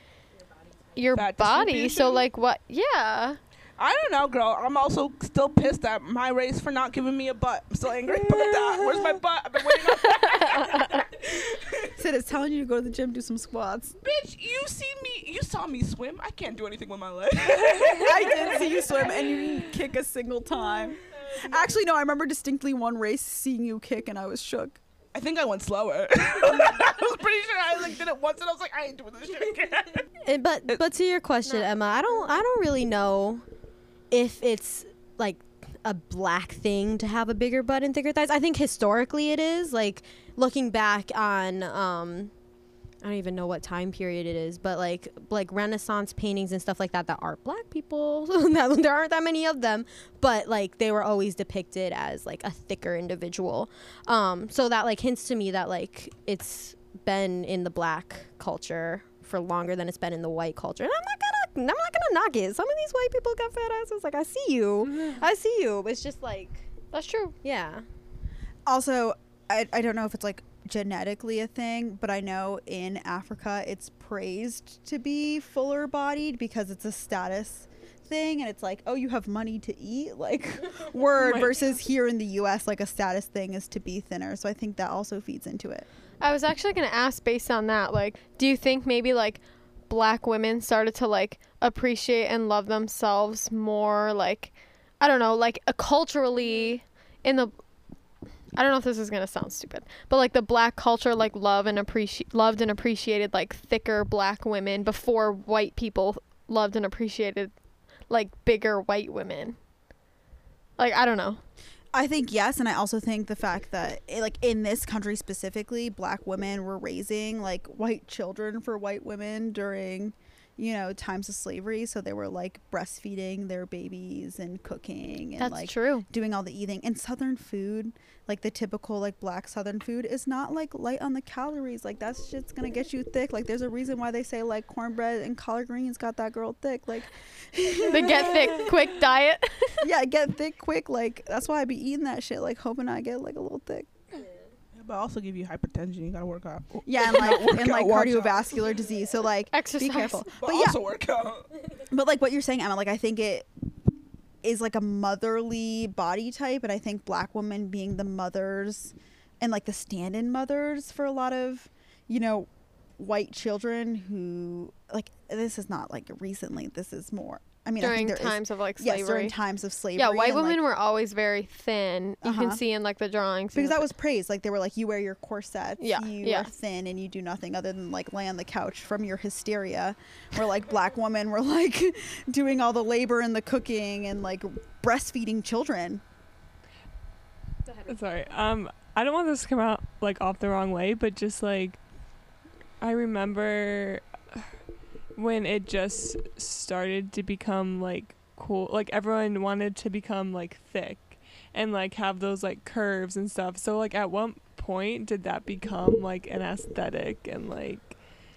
S5: your
S6: Fat
S5: body. So like what? Yeah.
S6: I don't know, girl. I'm also still pissed at my race for not giving me a butt. I'm still angry about that. Where's my butt? I've been waiting on that.
S8: Sid it's telling you to go to the gym, do some squats.
S6: Bitch, you see me. You saw me swim. I can't do anything with my legs.
S8: I did see you swim, and you didn't kick a single time. Actually, no. I remember distinctly one race seeing you kick, and I was shook.
S6: I think I went slower. I was pretty sure I like did it once, and I was like, I ain't doing this shit again.
S7: And, but but to your question, Emma, I don't I don't really know if it's like a black thing to have a bigger butt and thicker thighs. I think historically it is. Like looking back on um I don't even know what time period it is, but like like Renaissance paintings and stuff like that that aren't black people. there aren't that many of them, but like they were always depicted as like a thicker individual. Um, so that like hints to me that like it's been in the black culture for longer than it's been in the white culture. And I'm not gonna I'm not gonna knock it. Some of these white people got fat asses. Like I see you, mm-hmm. I see you. It's just like
S5: That's true.
S7: yeah.
S8: Also, I, I don't know if it's like genetically a thing, but I know in Africa it's praised to be fuller bodied because it's a status thing and it's like, oh, you have money to eat, like word
S4: my
S8: versus here in the US, like a status thing is to be thinner. So I think that also feeds into it.
S5: I was actually going to ask based on that like do you think maybe like black women started to like appreciate and love themselves more like I don't know, like uh, culturally in the I don't know if this is gonna sound stupid, but like the black culture, like love and appreciate loved and appreciated like thicker black women before white people loved and appreciated like bigger white women. Like I don't know.
S8: I think yes, and I also think the fact that eh, like in this country specifically, black women were raising like white children for white women during you know times of slavery. So they were like breastfeeding their babies and cooking and
S5: That's
S8: like
S5: true.
S8: doing all the eating. And southern food like the typical like black southern food is not like light on the calories. Like that shit's gonna get you thick. Like there's a reason why they say like cornbread and collard greens got that girl thick. Like
S5: The get thick quick diet.
S8: yeah get thick quick. Like that's why i be eating that shit. Like hoping i get like a little thick
S6: but also give you hypertension. You gotta work out.
S8: yeah and like
S6: Work
S8: and like
S6: out, watch out.
S8: cardiovascular disease so like
S5: Exercise.
S8: be careful
S6: But,
S8: but yeah
S6: also work out.
S8: but like what you're saying emma like i think it is like a motherly body type and i think black women being the mothers and like the stand-in mothers for a lot of you know white children who like this is not like recently this is more i mean I
S5: during
S8: think there is-
S5: times of like slavery.
S8: yes
S5: slavery.
S8: during times of slavery
S5: yeah, white
S8: and, like-
S5: women were always very thin. You can
S8: Uh-huh.
S5: see in like the drawings.
S8: because that was praised like they were like you wear your corsets
S5: Yeah,
S8: you
S5: yeah.
S8: are thin and you do nothing other than like lay on the couch from your hysteria where like black women were like doing all the labor and the cooking and like breastfeeding children
S4: Sorry. Um, I don't want this to come out like off the wrong way, but just like I remember when it just started to become like cool. Like everyone wanted to become like thick and like have those like curves and stuff. So like at what point did that become like an aesthetic and like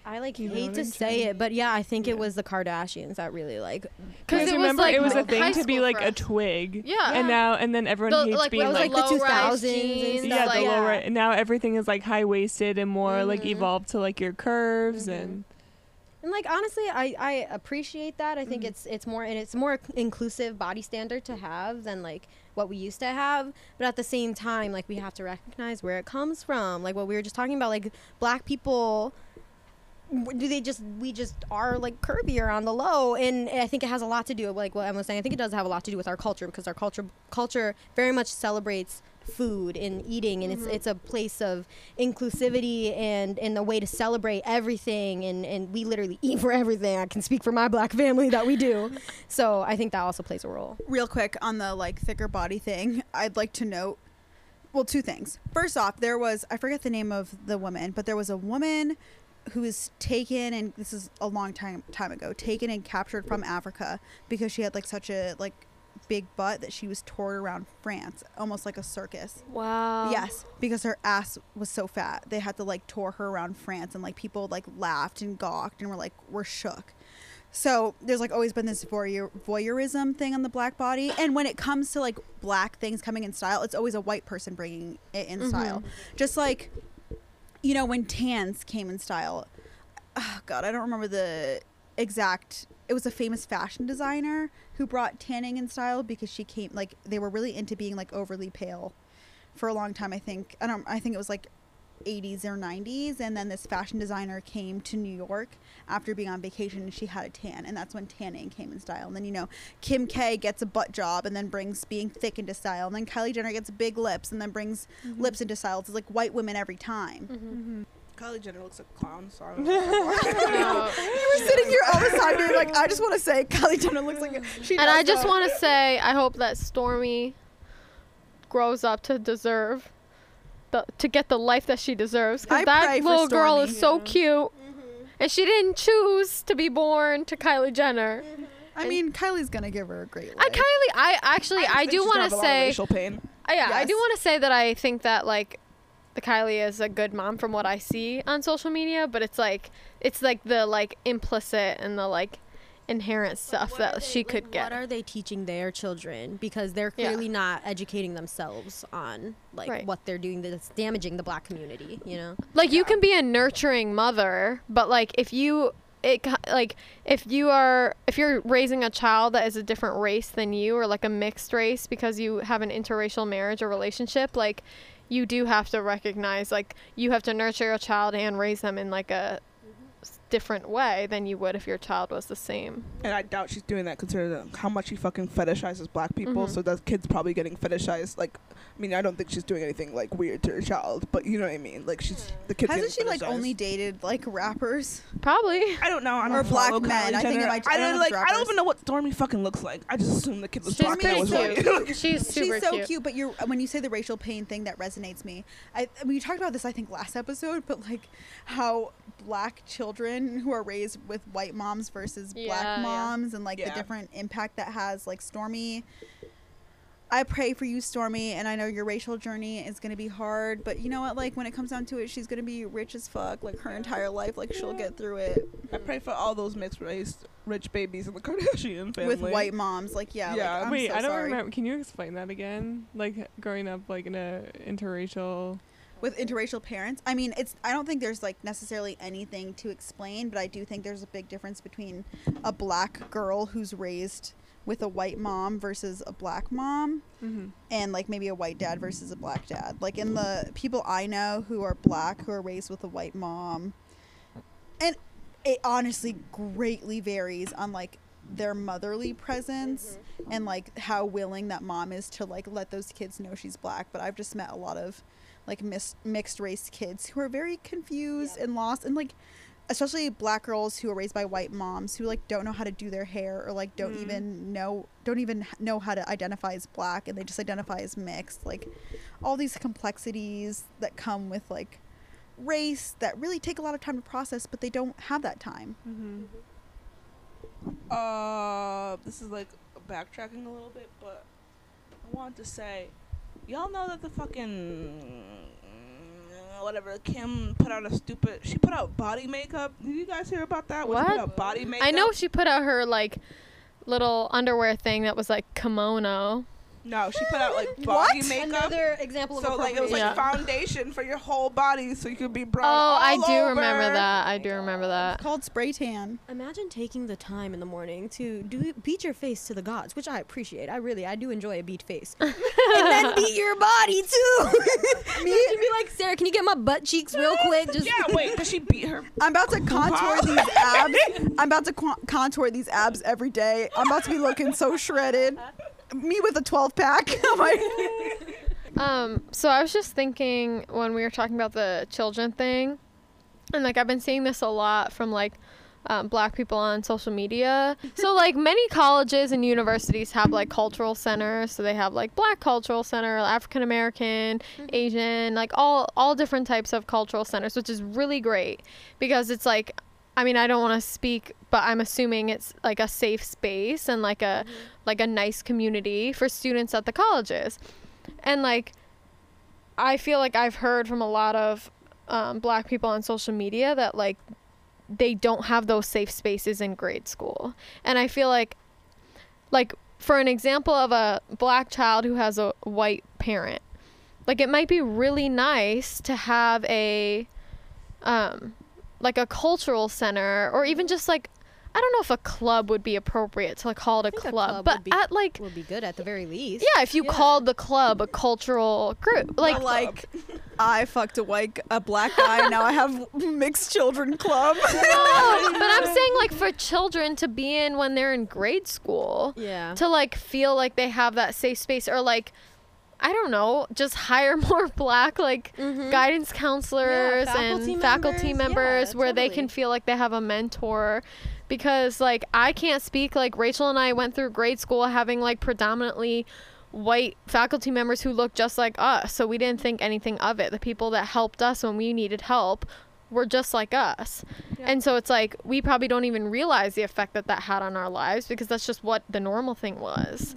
S7: I like
S4: You
S7: hate to say it, but yeah, I think
S4: Yeah.
S7: it was the Kardashians that really like.
S5: because
S4: remember
S5: like
S4: it was a thing to be like a twig.
S5: Yeah.
S4: And now and then everyone
S5: The-
S4: hates
S5: like
S4: being like,
S7: like the
S5: low-rise
S7: 2000s and
S5: jeans,
S7: stuff
S4: yeah,
S7: like
S4: the lower now everything is like high waisted and more like
S5: Mhm.
S4: evolved to like your curves
S7: Mhm.
S4: and
S7: And like honestly, I, I appreciate that. I
S4: Mm-hmm.
S7: think it's it's more and it's more inclusive body standard to have than like what we used to have. But at the same time, like we have to recognize where it comes from. Like what we were just talking about, like black people. Do they just we just are like curvier on the low, and I think it has a lot to do with like what Emma was saying. I think it does have a lot to do with our culture because our culture culture very much celebrates food and eating, and it's mm-hmm. it's a place of inclusivity and and a way to celebrate everything. And and we literally eat for everything. I can speak for my black family that we do. So I think that also plays a role.
S8: real quick on the like thicker body thing i'd like to note well two things first off there was i forget the name of the woman but there was a woman who was taken and this is a long time time ago taken and captured from africa because she had like such a like big butt that she was toured around france almost like a circus
S5: Wow.
S8: Yes, because her ass was so fat. They had to like tour her around France and like people like laughed and gawked and were like we're shook. So there's like always been this voyeur, voyeurism thing on the black body, and when it comes to like black things coming in style, it's always a white person bringing it in mm-hmm. style. Just like, you know, when tans came in style. Oh God, I don't remember the exact. It was a famous fashion designer who brought tanning in style because she came like they were really into being like overly pale for a long time. I think. I don't. I think it was like 80s or 90s and then this fashion designer came to New York after being on vacation and she had a tan and that's when tanning came in style. And then you know Kim K gets a butt job and then brings being thick into style and then Kylie Jenner gets big lips and then brings mm-hmm. lips into style. It's like white women every time mm-hmm. Mm-hmm.
S6: Kylie Jenner looks like a clown, so I don't know.
S8: you were sitting here all the time being like I just want to say Kylie Jenner looks like a, she
S5: and I just want to say, I hope that Stormi grows up to deserve the to get the life that she deserves.
S8: I
S5: Because that
S8: pray for
S5: little girl
S8: Stormi.
S5: is so cute, and she didn't choose to be born to Kylie Jenner.
S8: I mean Kylie's gonna give her a great life
S5: I Kylie, I actually, I,
S6: think
S5: do
S6: she's gonna
S5: want
S6: have
S5: to
S6: a lot of
S5: say,
S6: racial pain.
S5: Uh, yeah, I do want to say that I think that like the Kylie is a good mom from what I see on social media, but it's like it's like the like implicit and the like inherent stuff that
S7: they-
S5: she
S7: like,
S5: could get.
S7: What are they teaching their children? Because they're
S5: Yeah.
S7: clearly not educating themselves on like
S5: Right.
S7: what they're doing that's damaging the black community. You know.
S5: like you can be a nurturing mother but like if you it like if you are if you're raising a child that is a different race than you or like a mixed race because you have an interracial marriage or relationship like you do have to recognize like you have to nurture your child and raise them in like a s- different way than you would if your child was the same
S6: And I doubt she's doing that considering how much she fucking fetishizes black people.
S5: Mhm.
S6: So that kid's probably getting fetishized. Like, I mean, I don't think she's doing anything like weird to her child, but you know what I mean. Like, she's the kid's.
S8: hasn't she
S6: getting
S8: like only dated like rappers
S5: probably
S6: I don't know. I don't
S8: Or black
S6: follow
S8: men.
S6: Kylie
S8: I think it might- I
S6: I
S8: don't
S6: don't like. I don't even know what Stormi fucking looks like. I just assume the kid was
S5: she's
S6: black. and was
S5: cute
S6: like,
S5: she's super
S8: She's so
S5: cute.
S8: cute. but you're when you say the racial pain thing that resonates me. I, I mean, you talked about this I think last episode, but like how black children who are raised with white moms versus
S5: Yeah,
S8: black
S5: yeah.
S8: moms and like
S6: Yeah.
S8: the different impact that has. Like Stormi, I pray for you, Stormi, and I know your racial journey is gonna be hard, but you know what? Like when it comes down to it, she's gonna be rich as fuck, like her entire life. Like she'll get through it
S6: I pray for all those mixed race rich babies in the Kardashian family.
S8: with white moms. Like yeah,
S6: Yeah.
S8: Like, I'm
S4: Wait,
S8: so
S4: I don't
S8: sorry.
S4: remember. Can you explain that again? Like growing up like in a interracial.
S8: With interracial parents i mean it's i don't think there's like necessarily anything to explain but i do think there's a big difference between a black girl who's raised with a white mom versus a black mom
S4: Mm-hmm.
S8: and like maybe a white dad versus a black dad like in the people i know who are black who are raised with a white mom and it honestly greatly varies on like their motherly presence and like how willing that mom is to like let those kids know she's black but i've just met a lot of like mis- mixed race kids who are very confused and lost and like especially black girls who are raised by white moms who like don't know how to do their hair or like don't even know don't even know how to identify as black and they just identify as mixed. Like all these complexities that come with like race that really take a lot of time to process but they don't have that time.
S4: Mm-hmm.
S6: Uh, this is like backtracking a little bit, but I wanted to say, y'all know that the fucking uh, whatever Kim put out a stupid. She put out body makeup. Did you guys hear about that?
S5: What?
S6: put out body makeup.
S5: I know she put out her like little underwear thing that was like kimono.
S6: No, she put out like body
S8: What?
S6: makeup.
S7: Another example of
S6: so like it was like
S5: Yeah.
S6: foundation for your whole body, so you could be brown.
S5: Oh, I
S6: all
S5: do remember that. I do remember that.
S8: it's called spray tan
S7: Imagine taking the time in the morning to do beat your face to the gods, which I appreciate. I really, I do enjoy a beat face, and then beat your body too. Me, be like, Sarah, can you get my butt cheeks real quick? Just
S6: Yeah, wait, does she beat her?
S8: I'm about to contour these abs. I'm about to qu- contour these abs every day. I'm about to be looking so shredded. Me with a 12 pack.
S5: Um, so I was just thinking when we were talking about the children thing, and like I've been seeing this a lot from like um, black people on social media. so like many colleges and universities have like cultural centers. So they have like black cultural center, African American, Asian, like all all different types of cultural centers, which is really great because it's like I mean, I don't want to speak, but I'm assuming it's like a safe space and like a like a nice community for students at the colleges. And like I feel like I've heard from a lot of um, black people on social media that like they don't have those safe spaces in grade school. And I feel like like for an example of a black child who has a white parent, like it might be really nice to have a um like a cultural center or even just like I don't know if a club would be appropriate to call it a
S7: think a
S5: club,
S7: club
S5: but
S7: be-
S5: at like
S7: Would be good at the very least.
S5: yeah, if you called the club a cultural group, like
S8: like I fucked a white a black guy. now I have mixed children club.
S5: no, but I'm saying like for children to be in when they're in grade school,
S7: Yeah.
S5: to like feel like they have that safe space or like I don't know, just hire more black like guidance counselors
S7: Mm-hmm. faculty
S5: and faculty
S7: members,
S5: members
S7: yeah,
S5: where they can feel like they have a mentor because like I can't speak. Like Rachel and I went through grade school having like predominantly white faculty members who looked just like us so we didn't think anything of it. The people that helped us when we needed help were just like us. And so it's like we probably don't even realize the effect that that had on our lives because that's just what the normal thing was.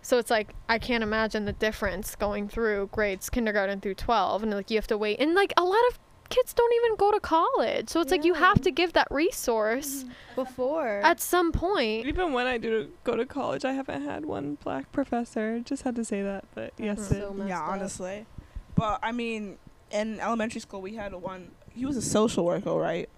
S5: So it's like I can't imagine the difference going through grades kindergarten through 12 and like you have to wait. And like a lot of kids don't even go to college so it's like you have to give that resource mm.
S7: Before.
S5: at some point
S4: Even when I do go to college, I haven't had one black professor. Just had to say that, but mm-hmm. yes,
S7: So messed
S6: yeah,
S7: up.
S6: honestly. But I mean, in elementary school, we had one. He was a social worker, right?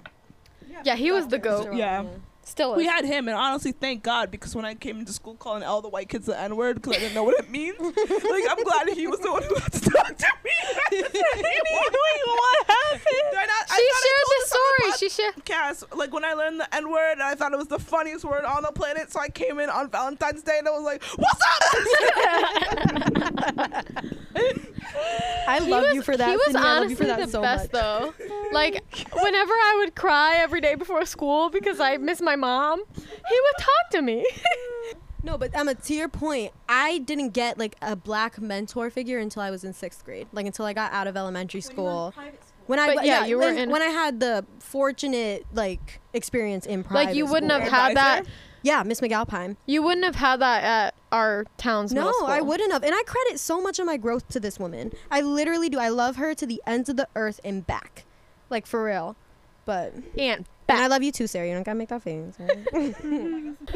S5: yeah he was the goat
S6: Yeah.
S5: Still is.
S6: We had him, and honestly, thank God, because when I came into school calling all the white kids the N word because I didn't know what it means, like I'm glad he was the one who had to talk to me. Wait, what happened? Not,
S5: she
S6: thought I
S5: shared
S6: told
S5: the
S6: this on the
S5: story she shared
S6: podcast, like when I learned the N word, I thought it was the funniest word on the planet. So I came in on Valentine's Day and I was like, "What's up?"
S7: I love
S5: was-
S7: you for that.
S5: He was
S7: Sydney. I love
S5: honestly
S7: for that
S5: the
S7: so
S5: best
S7: much.
S5: though. Like whenever I would cry every day before school because I miss my mom, he would talk to me.
S7: No, but Emma, to your point, I didn't get like a black mentor figure until I was in sixth grade, like until I got out of elementary school. When I
S5: But yeah, you were in-
S7: when I had the fortunate like experience in private.
S5: like you wouldn't have
S7: school.
S5: had that.
S7: Yeah, Miss McAlpine.
S5: You wouldn't have had that at our town's
S7: No,
S5: middle school.
S7: I wouldn't have. And I credit so much of my growth to this woman. I literally do. I love her to the ends of the earth and back, like for real. But
S5: And
S7: and I love you too, Sarah. You don't gotta make that face.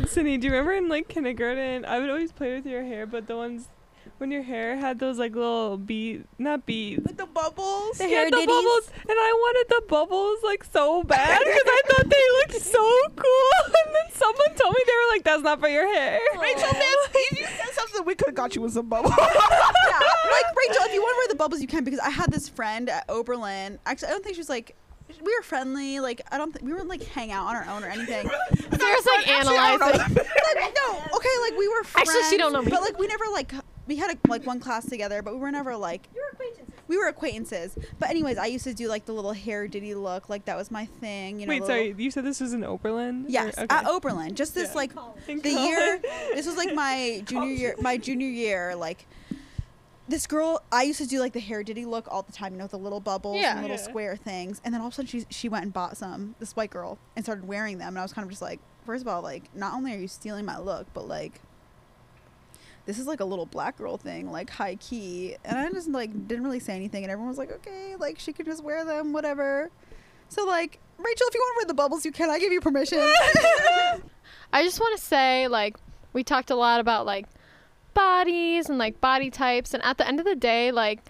S4: Sydney, do you remember in like kindergarten? I would always play with your hair, but the ones when your hair had those like little bead, not beads,
S6: like the bubbles.
S7: The hair
S4: the
S7: ditties.
S4: bubbles, and I wanted the bubbles like so bad because I thought they looked so cool. And then someone told me they were like, "That's not for your hair."
S6: Rachel, man, if you said something, we could have got you with some bubbles.
S8: yeah, like Rachel, if you want to wear the bubbles, you can because I had this friend at Oberlin. Actually, I don't think she was like. We were friendly. Like I don't think we weren't like hang out on our own or anything.
S5: Sarah's like analyzing.
S8: like, no, okay, like we were friends.
S5: Actually, she don't know me.
S8: But like we never like we had a, like one class together, but we were never like you were acquaintances. We were acquaintances. But anyways, I used to do like the little hair ditty look. Like that was my thing. You know.
S4: Wait,
S8: the
S4: sorry, you said this was in Oberlin? Or-
S8: Yes,
S4: okay.
S8: at Oberlin. Just this
S4: Yeah.
S8: like
S4: In
S8: the
S4: college.
S8: year. This was like my junior year. My junior year, like this girl. I used to do like the hair ditty look all the time. You know, with the little bubbles
S5: Yeah.
S8: and little
S4: Yeah.
S8: square things. And then all of a sudden, she she went and bought some. This white girl and started wearing them. And I was kind of just like, first of all, like not only are you stealing my look, but like. This is like a little black girl thing, like high key, and I just like didn't really say anything, and everyone was like, "Okay, like she could just wear them, whatever." So like, Rachel, if you want to wear the bubbles, you can. I give you permission.
S5: I just want to say, like, we talked a lot about like bodies and like body types, and at the end of the day, like,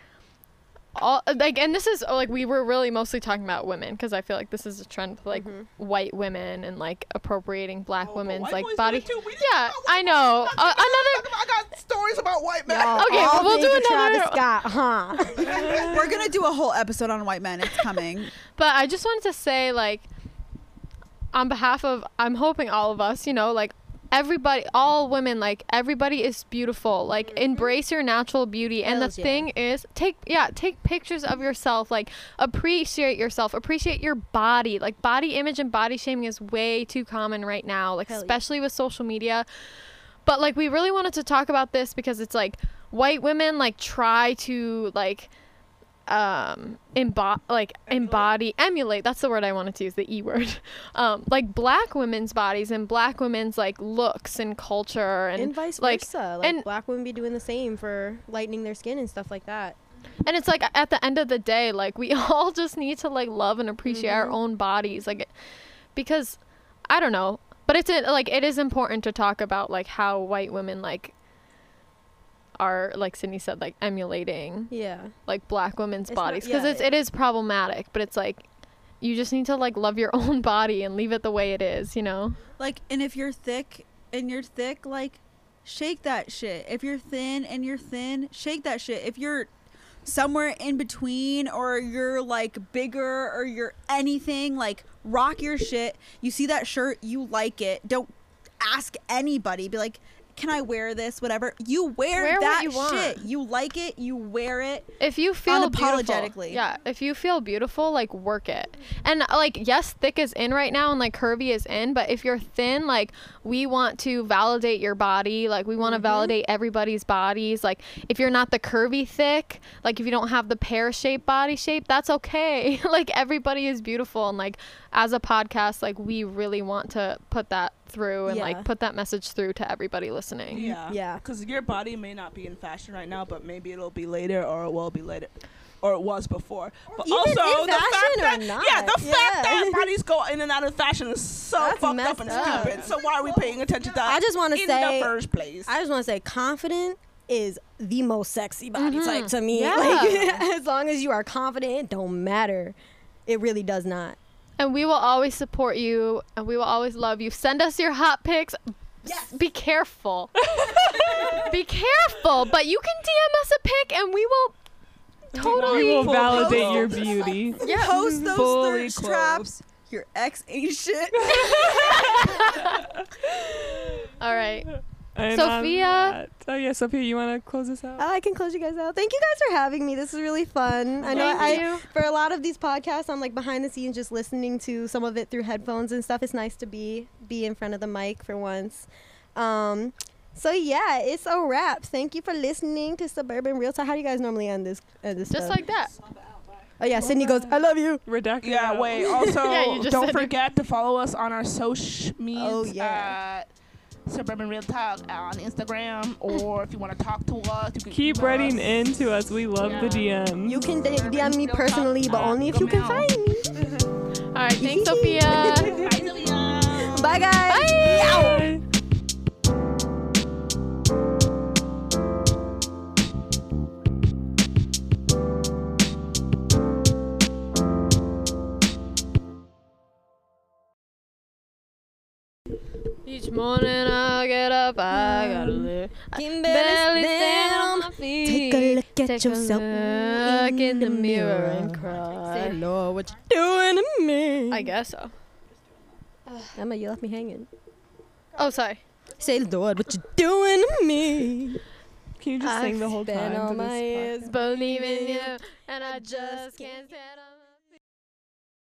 S5: all like, and this is like we were really mostly talking about women because I feel like this is a trend with like white women and like appropriating black
S6: Oh,
S5: women's like
S6: boys
S5: body.
S6: it too. We didn't
S5: Yeah, I know. Uh, another.
S6: I got stories about white men.
S7: Y'all
S5: Okay, well, we'll do another-
S7: Travis Scott, huh?
S8: We're gonna do a whole episode on white men. It's coming.
S5: But I just wanted to say, like, on behalf of, I'm hoping all of us, you know, like, everybody, all women, like, everybody is beautiful. Like, mm-hmm. embrace your natural beauty. And the
S7: yeah.
S5: thing is, take, yeah, take pictures of yourself. Like, appreciate yourself. Appreciate your body. Like, body image and body shaming is way too common right now, like,
S7: Hell yeah.
S5: especially with social media. But, like, we really wanted to talk about this because it's like, white women, like, try to, like, um embo- like embody emulate that's the word i wanted to use the e word um like black women's bodies and black women's like looks and culture and,
S7: and vice
S5: like
S7: versa. Like
S5: and
S7: black women be doing the same for lightening their skin and stuff like that.
S5: and it's like at the end of the day like we all just need to like love and appreciate our own bodies like because I don't know, but it's like it is important to talk about like how white women like are like Sydney said like emulating
S7: Yeah.
S5: like black women's
S7: It's
S5: bodies because
S7: yeah,
S5: it's it is problematic, but it's like you just need to like love your own body and leave it the way it is, you know.
S8: Like, and if you're thick and you're thick, like, shake that shit. If you're thin and you're thin, shake that shit. If you're somewhere in between or you're like bigger or you're anything, like, rock your shit. You see that shirt, you like it. Don't ask anybody. Be like, can I wear this? Whatever. You wear,
S5: Wear
S8: that
S5: you
S8: shit. You like it, you wear it.
S5: If you feel beautiful, yeah. If you feel beautiful, like work it. And uh, like, yes, thick is in right now, and like curvy is in. But if you're thin, like we want to validate your body. Like we want to mm-hmm. validate everybody's bodies. Like if you're not the curvy thick, like if you don't have the pear shape body shape, that's okay. like everybody is beautiful, and like as a podcast, like we really want to put that through and
S7: Yeah.
S5: like put that message through to everybody listening.
S6: Yeah.
S7: Yeah.
S6: Because your body may not be in fashion right now, but maybe it'll be later, or it will be later, or it was before. But
S7: even
S6: also
S7: in
S6: the
S7: fashion
S6: fact
S7: or
S6: that
S7: not.
S6: yeah, the
S7: Yeah.
S6: fact that bodies go in and out of fashion is so
S7: That's
S6: fucked up and
S7: messed up.
S6: stupid. So why are we paying attention to that?
S7: I just wanna say
S6: in
S7: say-
S6: the first place.
S7: I just want to say confident is the most sexy body mm-hmm. type to me.
S5: Yeah.
S7: Like as long as you are confident, it don't matter. It really does not.
S5: And we will always support you and we will always love you. Send us your hot pics. Yes. Be careful. Be careful. But you can DM us a pic and we will totally
S4: We will validate
S6: clothes.
S4: your beauty.
S5: Yeah.
S8: Post those
S4: Fully
S8: thirst traps. Your ex ain't shit.
S5: All right.
S4: And
S5: Sophia?
S4: Oh yeah, Sophia, you want to close us out?
S7: I can close you guys out. Thank you guys for having me. This is really fun. I know
S5: Thank
S7: I
S5: you.
S7: for a lot of these podcasts I'm like behind the scenes just listening to some of it through headphones and stuff. It's nice to be be in front of the mic for once. Um so yeah, it's a wrap. Thank you for listening to Suburban Real Talk. How do you guys normally end this end this
S5: Just
S7: stuff?
S5: like that.
S7: Oh yeah, Sydney goes, I love you.
S4: Redacted.
S6: yeah. Wait. Also,
S5: Yeah,
S6: don't
S5: said it.
S6: forget to follow us on our social media.
S7: Oh, yeah.
S6: Suburban Real Talk on Instagram, or if you want to talk to us, you can
S4: Keep writing
S6: us.
S4: in to us. We love the DMs.
S7: You can d- DM me personally, but only if you can find me.
S5: All right. Thanks, Sophia.
S6: Bye, Sylvia.
S7: Bye guys.
S5: Bye. Each morning I get up, I gotta mm. live. I
S7: Can
S5: barely
S7: barely
S5: stand on my feet.
S7: Take a look at
S5: Take
S7: yourself
S5: a look in the mirror and cry.
S7: Say,
S5: cry.
S7: Lord, what you doing to me?
S5: I guess so.
S7: Emma, you left me hanging.
S5: Oh, sorry.
S7: Say, Lord, what you doing to me?
S4: Can you just sing the whole
S7: spent
S4: time?
S7: all
S4: to
S7: my
S4: this
S7: years
S4: podcast?
S5: Believe in you, and I just can't stand on.